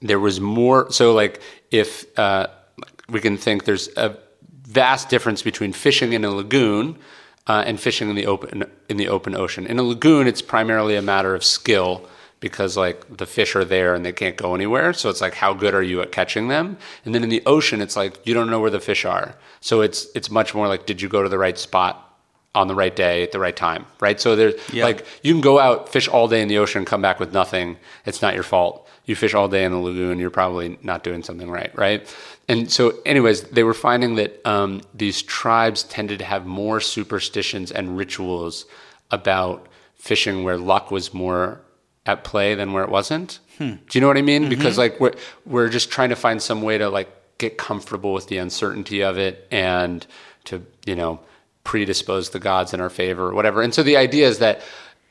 there was more. So like if uh, we can think there's a vast difference between fishing in a lagoon. Uh, and fishing in the open in the open ocean. In a lagoon, it's primarily a matter of skill because like the fish are there and they can't go anywhere. So it's like how good are you at catching them? And then in the ocean, it's like you don't know where the fish are. So it's it's much more like did you go to the right spot on the right day at the right time, right? So there's Yeah. like you can go out fish all day in the ocean, come back with nothing. It's not your fault. You fish all day in the lagoon, you're probably not doing something right, right? And so, anyways, they were finding that um, these tribes tended to have more superstitions and rituals about fishing where luck was more at play than where it wasn't. Hmm. Do you know what I mean? Mhm. Because like we're we're just trying to find some way to like get comfortable with the uncertainty of it and to you know predispose the gods in our favor or whatever. And so the idea is that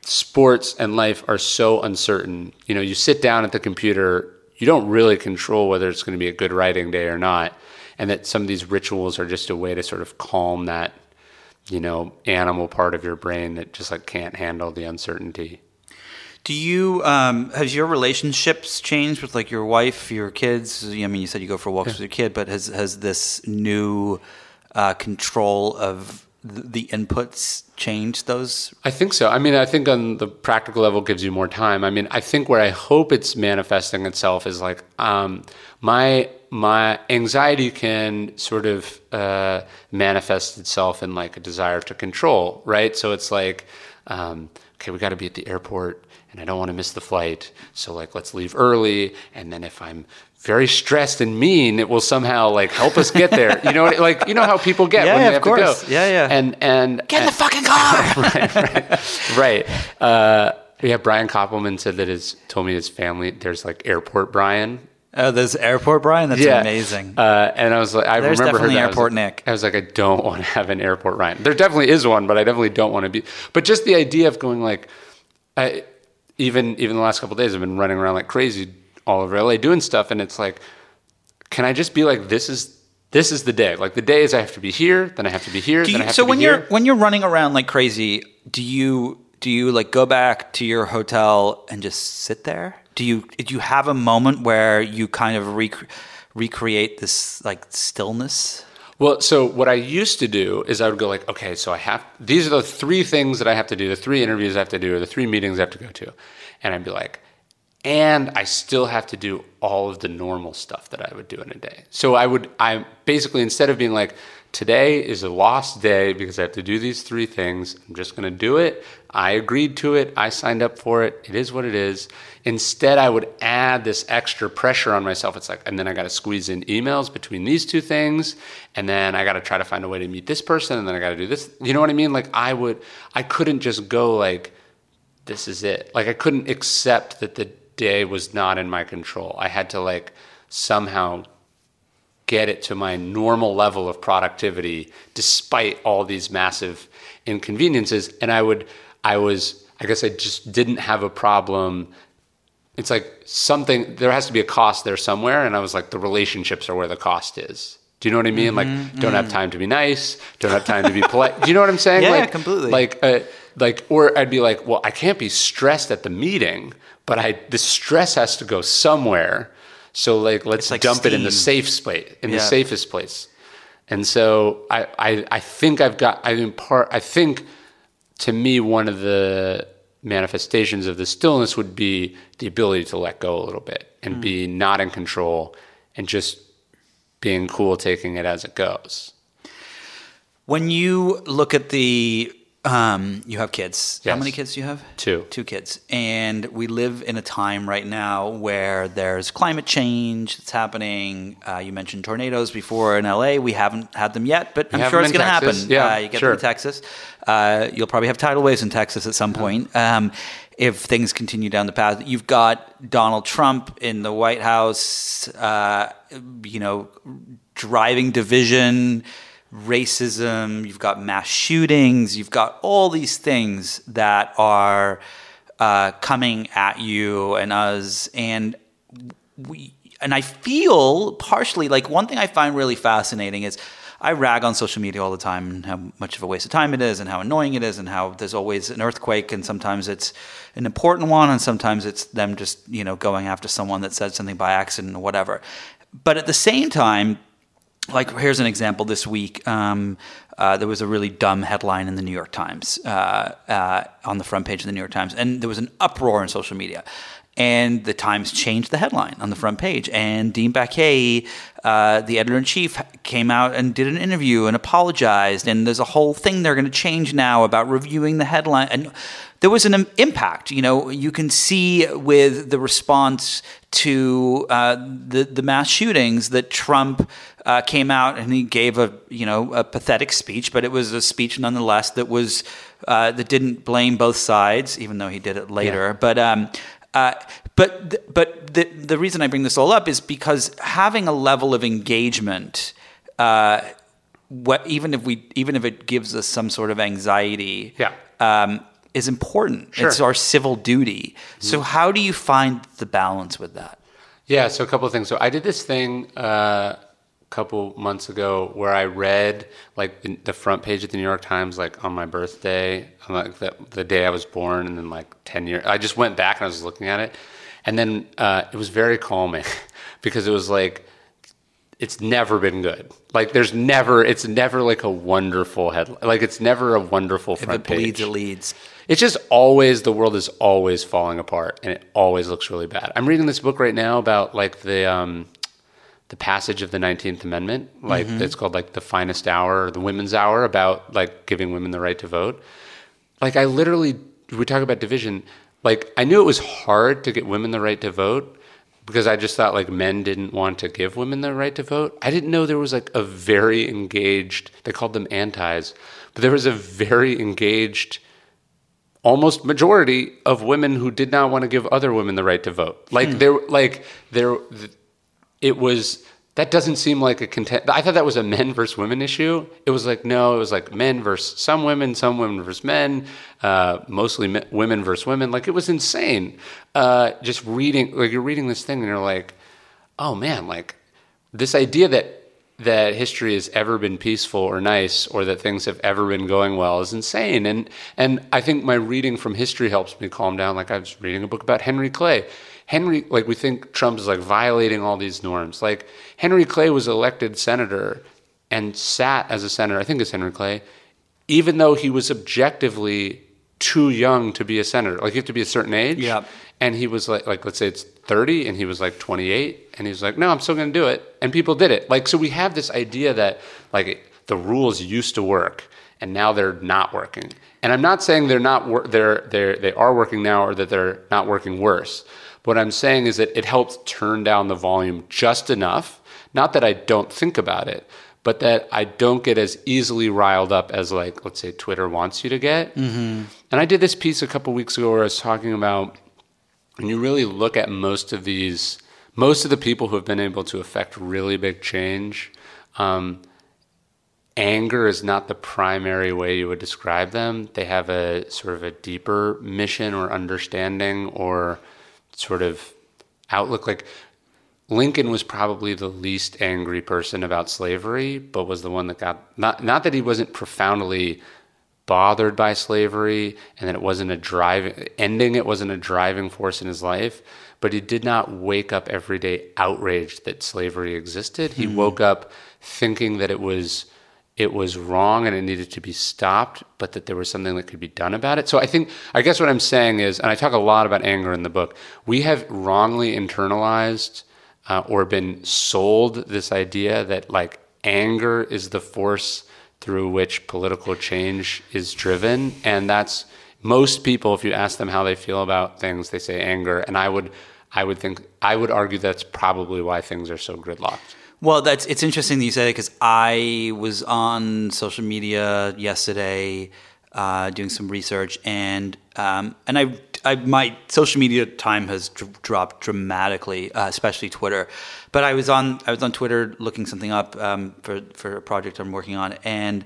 sports and life are so uncertain. You know, you sit down at the computer, you don't really control whether it's going to be a good writing day or not, and that some of these rituals are just a way to sort of calm that you know animal part of your brain that just like can't handle the uncertainty. Do you um, has your relationships changed with like your wife, your kids? I mean, you said you go for walks with your kid, but has has this new uh, control of the inputs changed those? I think so. I mean, I think on the practical level it gives you more time. I mean, I think where I hope it's manifesting itself is like um, my my anxiety can sort of uh, manifest itself in like a desire to control, right? So it's like, um, okay, we got to be at the airport, and I don't want to miss the flight, so like let's leave early, and then if I'm very stressed and mean, it will somehow like help us get there. You know, what- like you know how people get Yeah, when yeah, they of have course. to go. Yeah, yeah. And and Get in the fucking car. right. Uh, yeah, Brian Koppelman said that his told me his family there's like airport Brian. Oh, there's airport Brian. That's yeah. amazing. Uh, and I was like, I There's remember her definitely that. I airport like- Nick. I was like, I don't want to have an airport Ryan. There definitely is one, but I definitely don't want to be. But just the idea of going like, I even even the last couple of days, I've been running around like crazy all over LA doing stuff, and it's like, can I just be like, this is this is the day. Like the day is I have to be here, then I have to be here, Do then I have so to be when you're when you're running around like crazy, do you do you like go back to your hotel and just sit there? Do you do you have a moment where you kind of rec- recreate this like stillness? Well, so what I used to do is I would go like, okay, so I have these are the three things that I have to do, the three interviews I have to do, or the three meetings I have to go to, and I'd be like, and I still have to do all of the normal stuff that I would do in a day. So I would, I basically instead of being like, today is a lost day because I have to do these three things, I'm just going to do it. I agreed to it. I signed up for it. It is what it is. Instead, I would add this extra pressure on myself. It's like, and then I got to squeeze in emails between these two things. And then I got to try to find a way to meet this person. And then I got to do this. You know what I mean? Like, I would, I couldn't just go like, this is it. Like, I couldn't accept that the day was not in my control. I had to like somehow get it to my normal level of productivity despite all these massive inconveniences. And I would, I was, I guess I just didn't have a problem. It's like something, there has to be a cost there somewhere. And I was like, the relationships are where the cost is. Do you know what I mean? Mm-hmm, like, don't have time to be nice, don't have time to be polite. Do you know what I'm saying? Yeah, like, completely. Like, uh, like, or I'd be like, well, I can't be stressed at the meeting, but I the stress has to go somewhere. So like, let's like dump it in the steam. safe space, in the safest place. And so I, I, I think I've got, I in part, I think to me, one of the manifestations of the stillness would be the ability to let go a little bit and Mm. be not in control and just being cool, taking it as it goes. When you look at the, um, you have kids. How many kids do you have? Two. Two kids. And we live in a time right now where there's climate change that's happening. Uh, you mentioned tornadoes before in LA. We haven't had them yet, but We I'm sure it's going to happen. Yeah, uh, you get sure. them in Texas. Uh, you'll probably have tidal waves in Texas at some point. Um, if things continue down the path, you've got Donald Trump in the White House, uh, you know, driving division, racism, you've got mass shootings, you've got all these things that are uh, coming at you and us. And we, and I feel partially like one thing I find really fascinating is I rag on social media all the time and how much of a waste of time it is and how annoying it is and how there's always an earthquake and sometimes it's an important one and sometimes it's them just, you know, going after someone that said something by accident or whatever. But at the same time, like here's an example. This week um, uh, there was a really dumb headline in the new york times uh, uh, on the front page of the new york times and there was an uproar in social media. And the times changed the headline on the front page. And dean baquet uh, the editor-in-chief came out and did an interview and apologized. And there's a whole thing they're going to change now about reviewing the headline. And there was an im- impact. You know, you can see with the response to uh, the the mass shootings that Trump uh, came out and he gave a you know a pathetic speech, but it was a speech nonetheless that was uh, that didn't blame both sides, even though he did it later. But um, uh, but th- but the the reason I bring this all up is because having a level of engagement. Uh, what, even if we even if it gives us some sort of anxiety, Yeah. um, is important. Sure. It's our civil duty. So how do you find the balance with that? Yeah, so a couple of things. So I did this thing uh, couple months ago where I read like the, front page of the New York Times like on my birthday, like the, the day I was born, and then like ten years. I just went back and I was looking at it, and then uh, it was very calming because it was like it's never been good. Like there's never, it's never like a wonderful headline. Like it's never a wonderful If front it bleeds, page. it leads. It's just always the world is always falling apart, and it always looks really bad. I'm reading this book right now about like the um, the passage of the 19th Amendment. Like Mhm. it's called like the finest hour, or the women's hour, about like giving women the right to vote. Like I literally, we talk about division. Like I knew it was hard to get women the right to vote because I just thought like men didn't want to give women the right to vote. I didn't know there was like a very engaged. They called them antis, but there was a very engaged almost majority of women who did not want to give other women the right to vote. Like Hmm. there, like there, it was. That doesn't seem like a content. I thought that was a men versus women issue. It was like no, it was like men versus some women, some women versus men, uh, mostly me- women versus women. Like it was insane. Uh, just reading, like you're reading this thing and you're like, oh man, like this idea that that history has ever been peaceful or nice or that things have ever been going well is insane and and I think my reading from history helps me calm down like I was reading a book about Henry Clay Henry like we think Trump is like violating all these norms. Like Henry Clay was elected senator and sat as a senator I think it's Henry Clay even though he was objectively too young to be a senator. Like you have to be a certain age. Yeah. and he was like like let's say it's 30 and he was like 28 and he was like no i'm still going to do it. And people did it. Like so we have this idea that like the rules used to work and now they're not working. And i'm not saying they're not wor- they're they're they are working now or that they're not working worse what i'm saying is that it helps turn down the volume just enough not that i don't think about it but that i don't get as easily riled up as like let's say twitter wants you to get Mm-hmm. and I did this piece a couple weeks ago where I was talking about when you really look at most of these most of the people who have been able to affect really big change, um, anger is not the primary way you would describe them. They have a sort of a deeper mission or understanding or sort of outlook. Like Lincoln was probably the least angry person about slavery, but was the one that got not not that he wasn't profoundly bothered by slavery and that it wasn't a driving ending it wasn't a driving force in his life, but he did not wake up every day outraged that slavery existed. He Hmm. woke up thinking that it was it was wrong and it needed to be stopped, but that there was something that could be done about it. So I think, I guess what I'm saying is, and I talk a lot about anger in the book, we have wrongly internalized uh, or been sold this idea that like anger is the force through which political change is driven. And that's most people, if you ask them how they feel about things, they say anger. And I would, I would think, I would argue that's probably why things are so gridlocked. Well, that's it's interesting that you say it because I was on social media yesterday uh, doing some research, and um, and I, I my social media time has dr- dropped dramatically, uh, especially Twitter. But I was on I was on Twitter looking something up um, for for a project I'm working on, and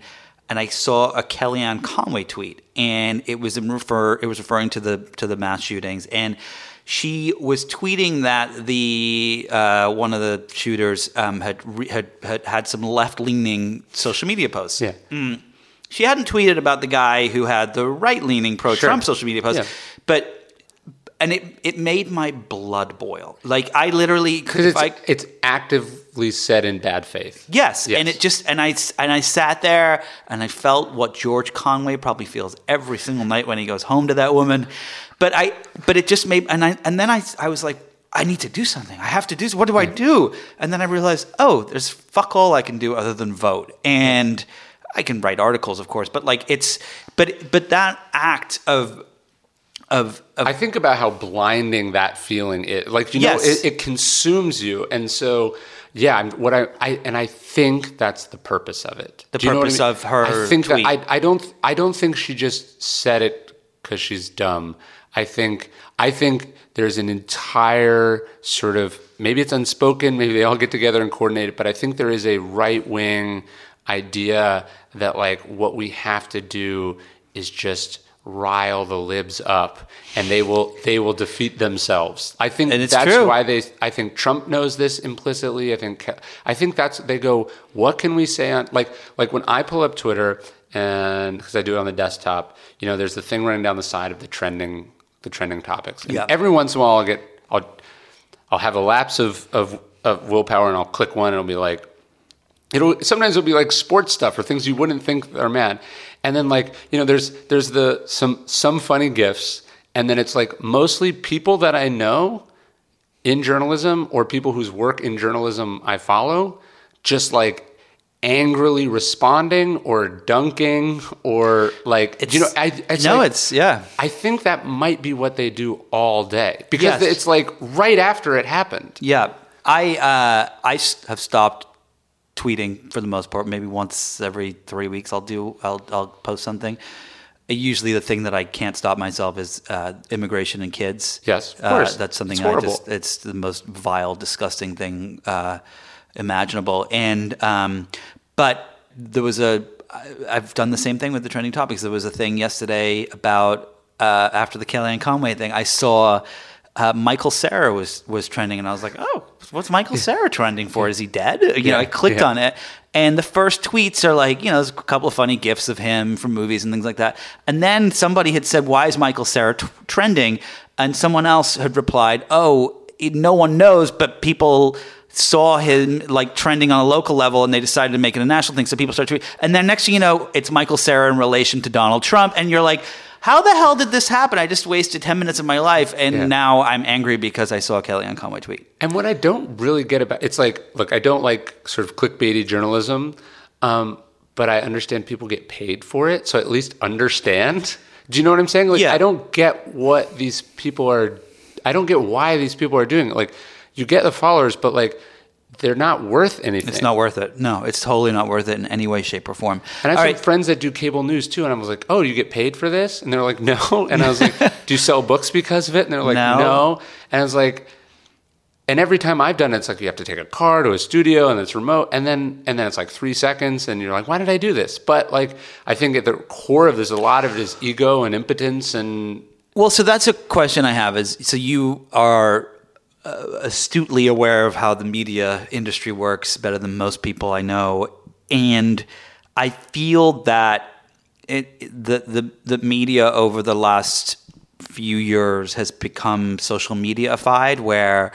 and I saw a Kellyanne Conway tweet, and it was refer it was referring to the to the mass shootings, and she was tweeting that the uh, one of the shooters um, had, re- had had had some left leaning social media posts. Yeah. Mm. She hadn't tweeted about the guy who had the right leaning pro Trump Sure. social media posts, Yeah. but. And it, it made my blood boil. Like I literally Because it's, I, it's actively said in bad faith. Yes. Yes. and it just and I and I sat there and I felt what George Conway probably feels every single night when he goes home to that woman. But I but it just made and I and then I I was like I need to do something. I have to do. What do I do? And then I realized, oh, there's fuck all I can do other than vote. And I can write articles, of course, but like it's but but that act of of, of I think about how blinding that feeling is. Like you Yes. know, it, it consumes you, and so yeah. I'm, what I, I and I think that's the purpose of it. The Do you know what purpose I mean? of her I think tweet. that I, I don't. I don't think she just said it because she's dumb. I think. I think there's an entire sort of maybe it's unspoken. Maybe they all get together and coordinate it. But I think there is a right wing idea that like what we have to do is just rile the libs up and they will they will defeat themselves i think that's true. why they i think trump knows this implicitly i think i think that's they go what can we say on like like when i pull up twitter and because i do it on the desktop you know there's the thing running down the side of the trending the trending topics and Yeah. every once in a while i'll get i'll i'll have a lapse of of, of willpower and i'll click one and it'll be like it'll sometimes it'll be like sports stuff or things you wouldn't think are mad and then like you know there's there's the some some funny gifs and then it's like mostly people that i know in journalism or people whose work in journalism i follow just like angrily responding or dunking or like you know I, it's no, like- it's yeah. I think that might be what they do all day because Yes. it's like right after it happened. Yeah, I uh, I have stopped tweeting for the most part. Maybe once every three weeks, I'll do I'll I'll post something. Uh, Usually, the thing that I can't stop myself is uh, immigration and kids. Yes, of Uh, course. that's something It's I horrible. just it's the most vile, disgusting thing uh, imaginable. And um, but there was a I've done the same thing with the trending topics. There was a thing yesterday about uh, after the Kellyanne Conway thing. I saw uh, Michael Cera was was trending, and I was like, oh, what's Michael Cera trending for? Is he dead? You know, I clicked yeah. on it, and the first tweets are like, you know, there's a couple of funny gifs of him from movies and things like that. And then somebody had said, why is Michael Cera t- trending? And someone else had replied, oh, it- no one knows, but people saw him like trending on a local level and they decided to make it a national thing. So people start tweeting. And then next thing you know, it's Michael Cera in relation to Donald Trump. And you're like, how the hell did this happen? I just wasted 10 minutes of my life. And Yeah. now I'm angry because I saw Kellyanne Conway tweet. And what I don't really get about it's like, look, I don't like sort of clickbaity journalism, um, but I understand people get paid for it, so at least understand. Do you know what I'm saying? Like, Yeah. I don't get what these people are. I don't get why these people are doing it. Like, you get the followers, but like, they're not worth anything. It's not worth it. No, it's totally not worth it in any way, shape, or form. And I have All right. friends that do cable news too, and I was like, "Oh, you get paid for this?" And they're like, "No." And I was like, "Do you sell books because of it?" And they're like, No. "No." And I was like, and every time I've done it, it's like you have to take a car to a studio and it's remote, and then and then it's like three seconds, and you're like, why did I do this? But like, I think at the core of this, a lot of it is ego and impotence, and Well, so that's a question I have. Is so you are uh, astutely aware of how the media industry works better than most people I know, and I feel that it, the the the media over the last few years has become social mediaified, where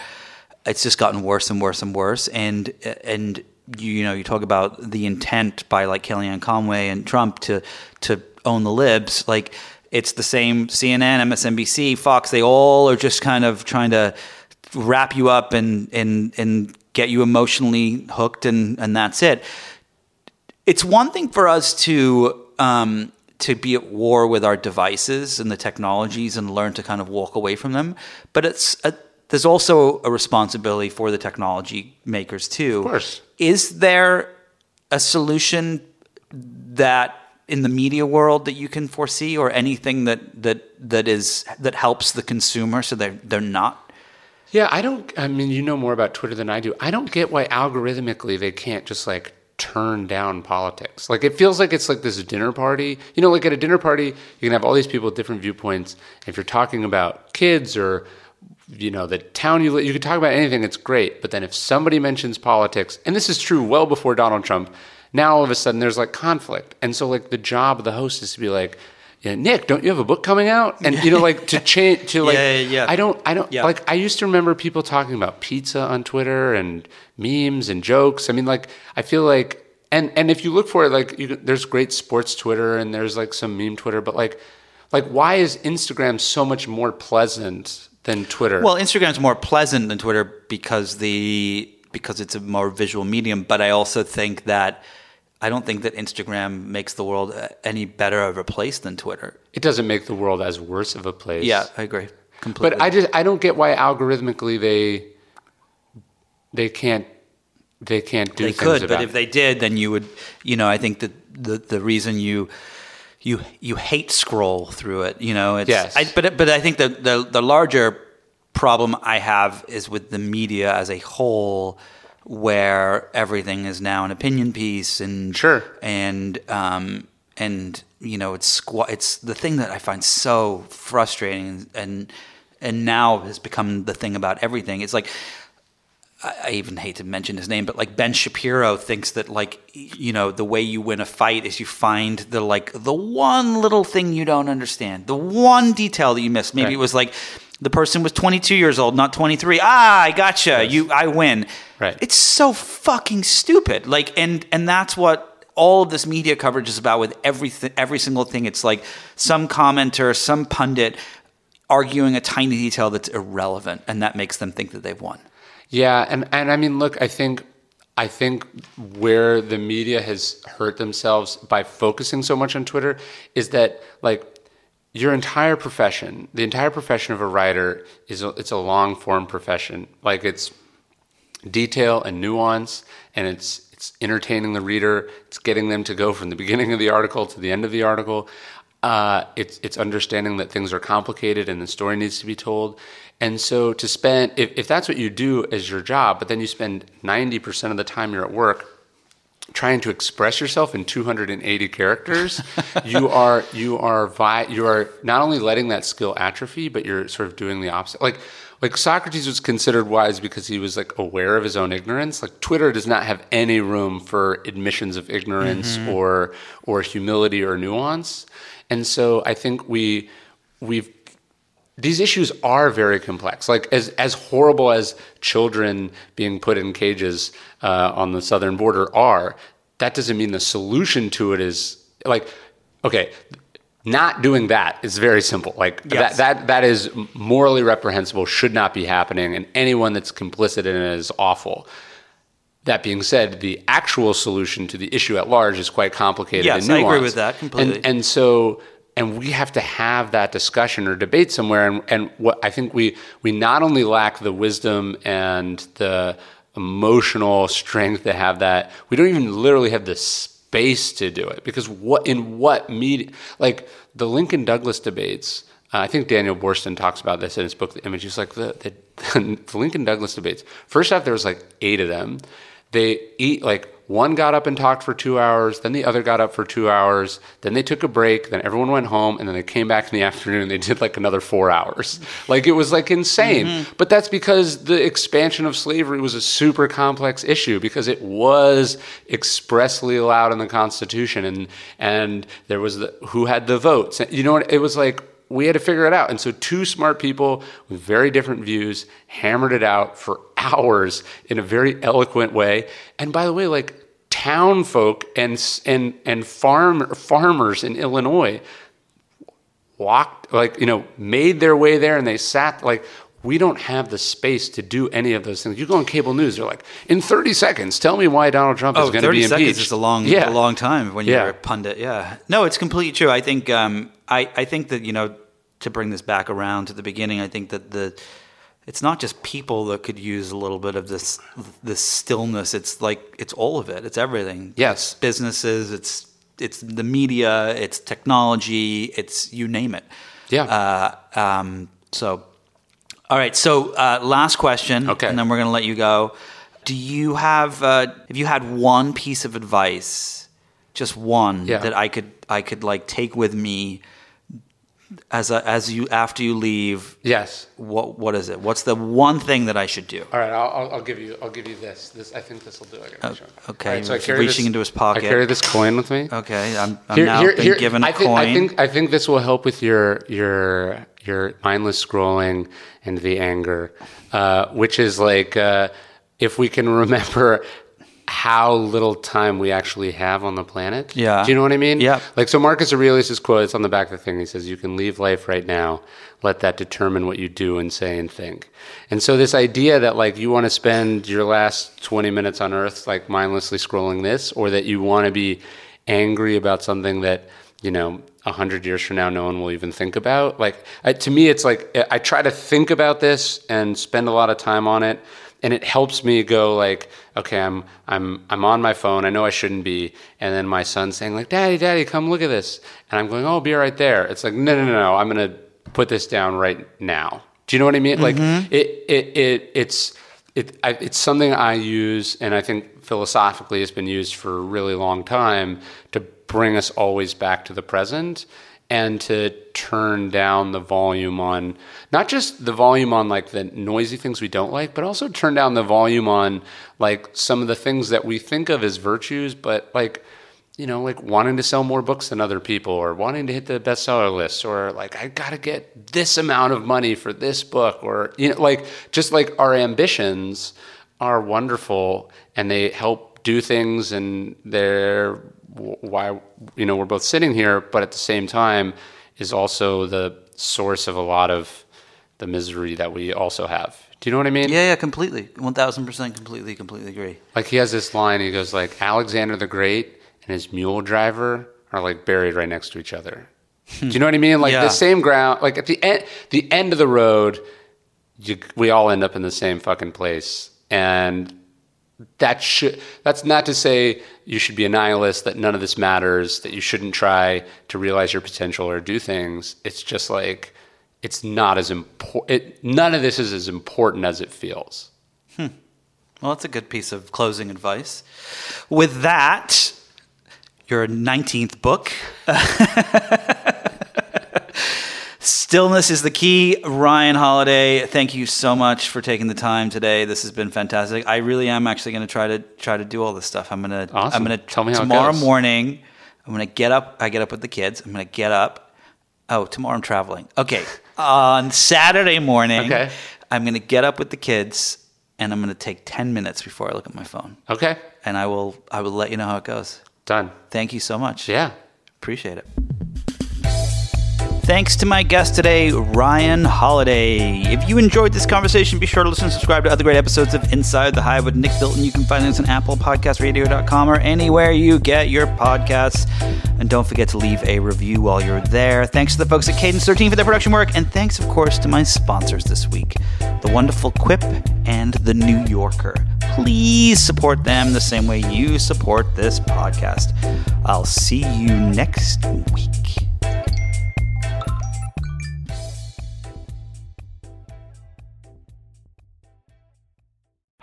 it's just gotten worse and worse and worse, and and you, you know you talk about the intent by like Kellyanne Conway and Trump to to own the libs, like it's the same CNN, MSNBC, Fox. They all are just kind of trying to wrap you up and and and get you emotionally hooked, and and that's it. It's one thing for us to um, to be at war with our devices and the technologies and learn to kind of walk away from them, but it's a, there's also a responsibility for the technology makers too. Of course. Is there a solution that in the media world that you can foresee or anything that that that is that helps the consumer so they're they're not yeah, I don't. I mean, you know more about Twitter than I do. I don't get why algorithmically they can't just like turn down politics. Like it feels like it's like this dinner party. You know, like at a dinner party, you can have all these people with different viewpoints. If you're talking about kids or you know the town you live, you can talk about anything. It's great. But then if somebody mentions politics, and this is true well before Donald Trump, now all of a sudden there's like conflict. And so like the job of the host is to be like. Yeah, Nick, don't you have a book coming out? And you know, like to change to like, Yeah, yeah, yeah. I don't, I don't Yeah. like. I used to remember people talking about pizza on Twitter and memes and jokes. I mean, like, I feel like, and and if you look for it, like, you, there's great sports Twitter and there's like some meme Twitter, but like, like, why is Instagram so much more pleasant than Twitter? Well, Instagram's more pleasant than Twitter because the because it's a more visual medium. But I also think that I don't think that Instagram makes the world uh, any better of a place than Twitter. it doesn't make the world as worse of a place. Yeah, I agree completely. But I just I don't get why algorithmically they they can't they can't do they could, but it. if they did, then you would. You know, I think that the the reason you you you hate scroll through it. You know, it's, Yes. I, but but I think the, the the larger problem I have is with the media as a whole, where everything is now an opinion piece and sure and um and you know it's squa- it's the thing that I find so frustrating and and now has become the thing about everything. It's like I I even hate to mention his name, but like Ben Shapiro thinks that like you know the way you win a fight is you find the like the one little thing you don't understand, the one detail that you missed. Maybe Right. it was like the person was 22 years old, not 23. Ah, I gotcha. You, I win. Right. It's so fucking stupid. Like, and and that's what all of this media coverage is about with everything, every single thing. It's like some commenter, some pundit arguing a tiny detail that's irrelevant, and that makes them think that they've won. Yeah, and and I mean, look, I think I think where the media has hurt themselves by focusing so much on Twitter is that like your entire profession, the entire profession of a writer is a, it's a long form profession. Like it's detail and nuance, and it's it's entertaining the reader. It's getting them to go from the beginning of the article to the end of the article. Uh, it's it's understanding that things are complicated and the story needs to be told. And so to spend if, if that's what you do as your job, but then you spend ninety percent of the time you're at work trying to express yourself in 280 characters, you are you are vi- you are not only letting that skill atrophy, but you're sort of doing the opposite. Like like Socrates was considered wise because he was like aware of his own ignorance. Like Twitter does not have any room for admissions of ignorance Mhm. or or humility or nuance. And so I think we we've these issues are very complex. Like as as horrible as children being put in cages uh, on the southern border are, that doesn't mean the solution to it is like okay. Not doing that is very simple. Like Yes. that, that that is morally reprehensible, should not be happening, and anyone that's complicit in it is awful. That being said, the actual solution to the issue at large is quite complicated. Yes, and I agree with that completely. And, and so, and we have to have that discussion or debate somewhere. And, and what I think we we not only lack the wisdom and the emotional strength to have that, we don't even literally have the space to do it. Because what in what media, like the Lincoln Douglas debates, Uh, I think Daniel Boorstin talks about this in his book, The Image. He's like the, the, the Lincoln Douglas debates. First off, there was like eight of them. They eat like one got up and talked for two hours, then the other got up for two hours, then they took a break, then everyone went home, and then they came back in the afternoon and they did like another four hours. Like it was like insane. Mm-hmm. But that's because the expansion of slavery was a super complex issue because it was expressly allowed in the Constitution and and there was the who had the votes. You know what it was like we had to figure it out. And so, two smart people with very different views hammered it out for hours in a very eloquent way. And by the way, like town folk and and and farm farmers in Illinois walked like you know made their way there and they sat like we don't have the space to do any of those things. You go on cable news, they're like, in 30 seconds, tell me why Donald Trump is oh, going to be impeached. 30 seconds is a long, yeah. a long time when you're yeah. a pundit. Yeah. No, it's completely true. I think, um, I, I think that, you know, to bring this back around to the beginning, I think that the, it's not just people that could use a little bit of this, this stillness. It's like, it's all of it. It's everything. Yes. It's businesses, it's, it's the media, it's technology, it's you name it. Yeah. Uh, um, so all right. So, uh, last question. Okay. And then we're going to let you go. Do you have, uh, if you had one piece of advice, just one yeah. that I could, I could like take with me as a, as you after you leave? Yes. What what is it? What's the one thing that I should do? All right, I'll, I'll give you I'll give you this. This I think this will do it. Oh, okay. Right, so I carry reaching this, into his pocket. I carry this coin with me. Okay, I'm, I'm here, now here, been here, given a I think, coin. I think I think this will help with your your your mindless scrolling and the anger, uh, which is like uh, if we can remember how little time we actually have on the planet. Yeah. Do you know what I mean? Yeah. Like, so Marcus Aurelius' quote, it's on the back of the thing. He says, You can leave life right now. Let that determine what you do and say and think. And so, this idea that, like, you want to spend your last 20 minutes on Earth, like, mindlessly scrolling this, or that you want to be angry about something that, you know, a hundred years from now, no one will even think about. Like I, to me, it's like I try to think about this and spend a lot of time on it, and it helps me go like, okay, I'm I'm I'm on my phone. I know I shouldn't be, and then my son's saying like, Daddy, Daddy, come look at this, and I'm going, Oh, be right there. It's like, no, no, no, no. I'm gonna put this down right now. Do you know what I mean? Mm-hmm. Like it, it, it, it's. It, I, it's something I use, and I think philosophically it's been used for a really long time to bring us always back to the present and to turn down the volume on not just the volume on like the noisy things we don't like but also turn down the volume on like some of the things that we think of as virtues but like you know like wanting to sell more books than other people or wanting to hit the bestseller list or like i got to get this amount of money for this book or you know like just like our ambitions are wonderful and they help do things and they're why you know we're both sitting here, but at the same time is also the source of a lot of the misery that we also have. Do you know what I mean? Yeah, yeah, completely, one thousand percent, completely, completely agree. Like he has this line. He goes like Alexander the Great and his mule driver are like buried right next to each other. Hmm. Do you know what I mean? Like yeah. the same ground. Like at the end, the end of the road, you, we all end up in the same fucking place, and that should that's not to say you should be a nihilist that none of this matters that you shouldn't try to realize your potential or do things. It's just like it's not as important none of this is as important as it feels. Hmm. well that's a good piece of closing advice. With that your 19th book Stillness is the key. Ryan Holiday, thank you so much for taking the time today. This has been fantastic. I really am actually going to try to try to do all this stuff. I'm going to awesome. I'm going to tell me tomorrow morning. I'm going to get up. I get up with the kids. I'm going to get up. Oh, tomorrow I'm traveling. Okay. On Saturday morning, okay. I'm going to get up with the kids and I'm going to take 10 minutes before I look at my phone. Okay. And I will I will let you know how it goes. Done. Thank you so much. Yeah. Appreciate it. Thanks to my guest today, Ryan Holiday. If you enjoyed this conversation, be sure to listen and subscribe to other great episodes of Inside the Hive with Nick Bilton. You can find us on Apple Podcast Radio.com or anywhere you get your podcasts. And don't forget to leave a review while you're there. Thanks to the folks at Cadence 13 for their production work. And thanks, of course, to my sponsors this week the wonderful Quip and the New Yorker. Please support them the same way you support this podcast. I'll see you next week.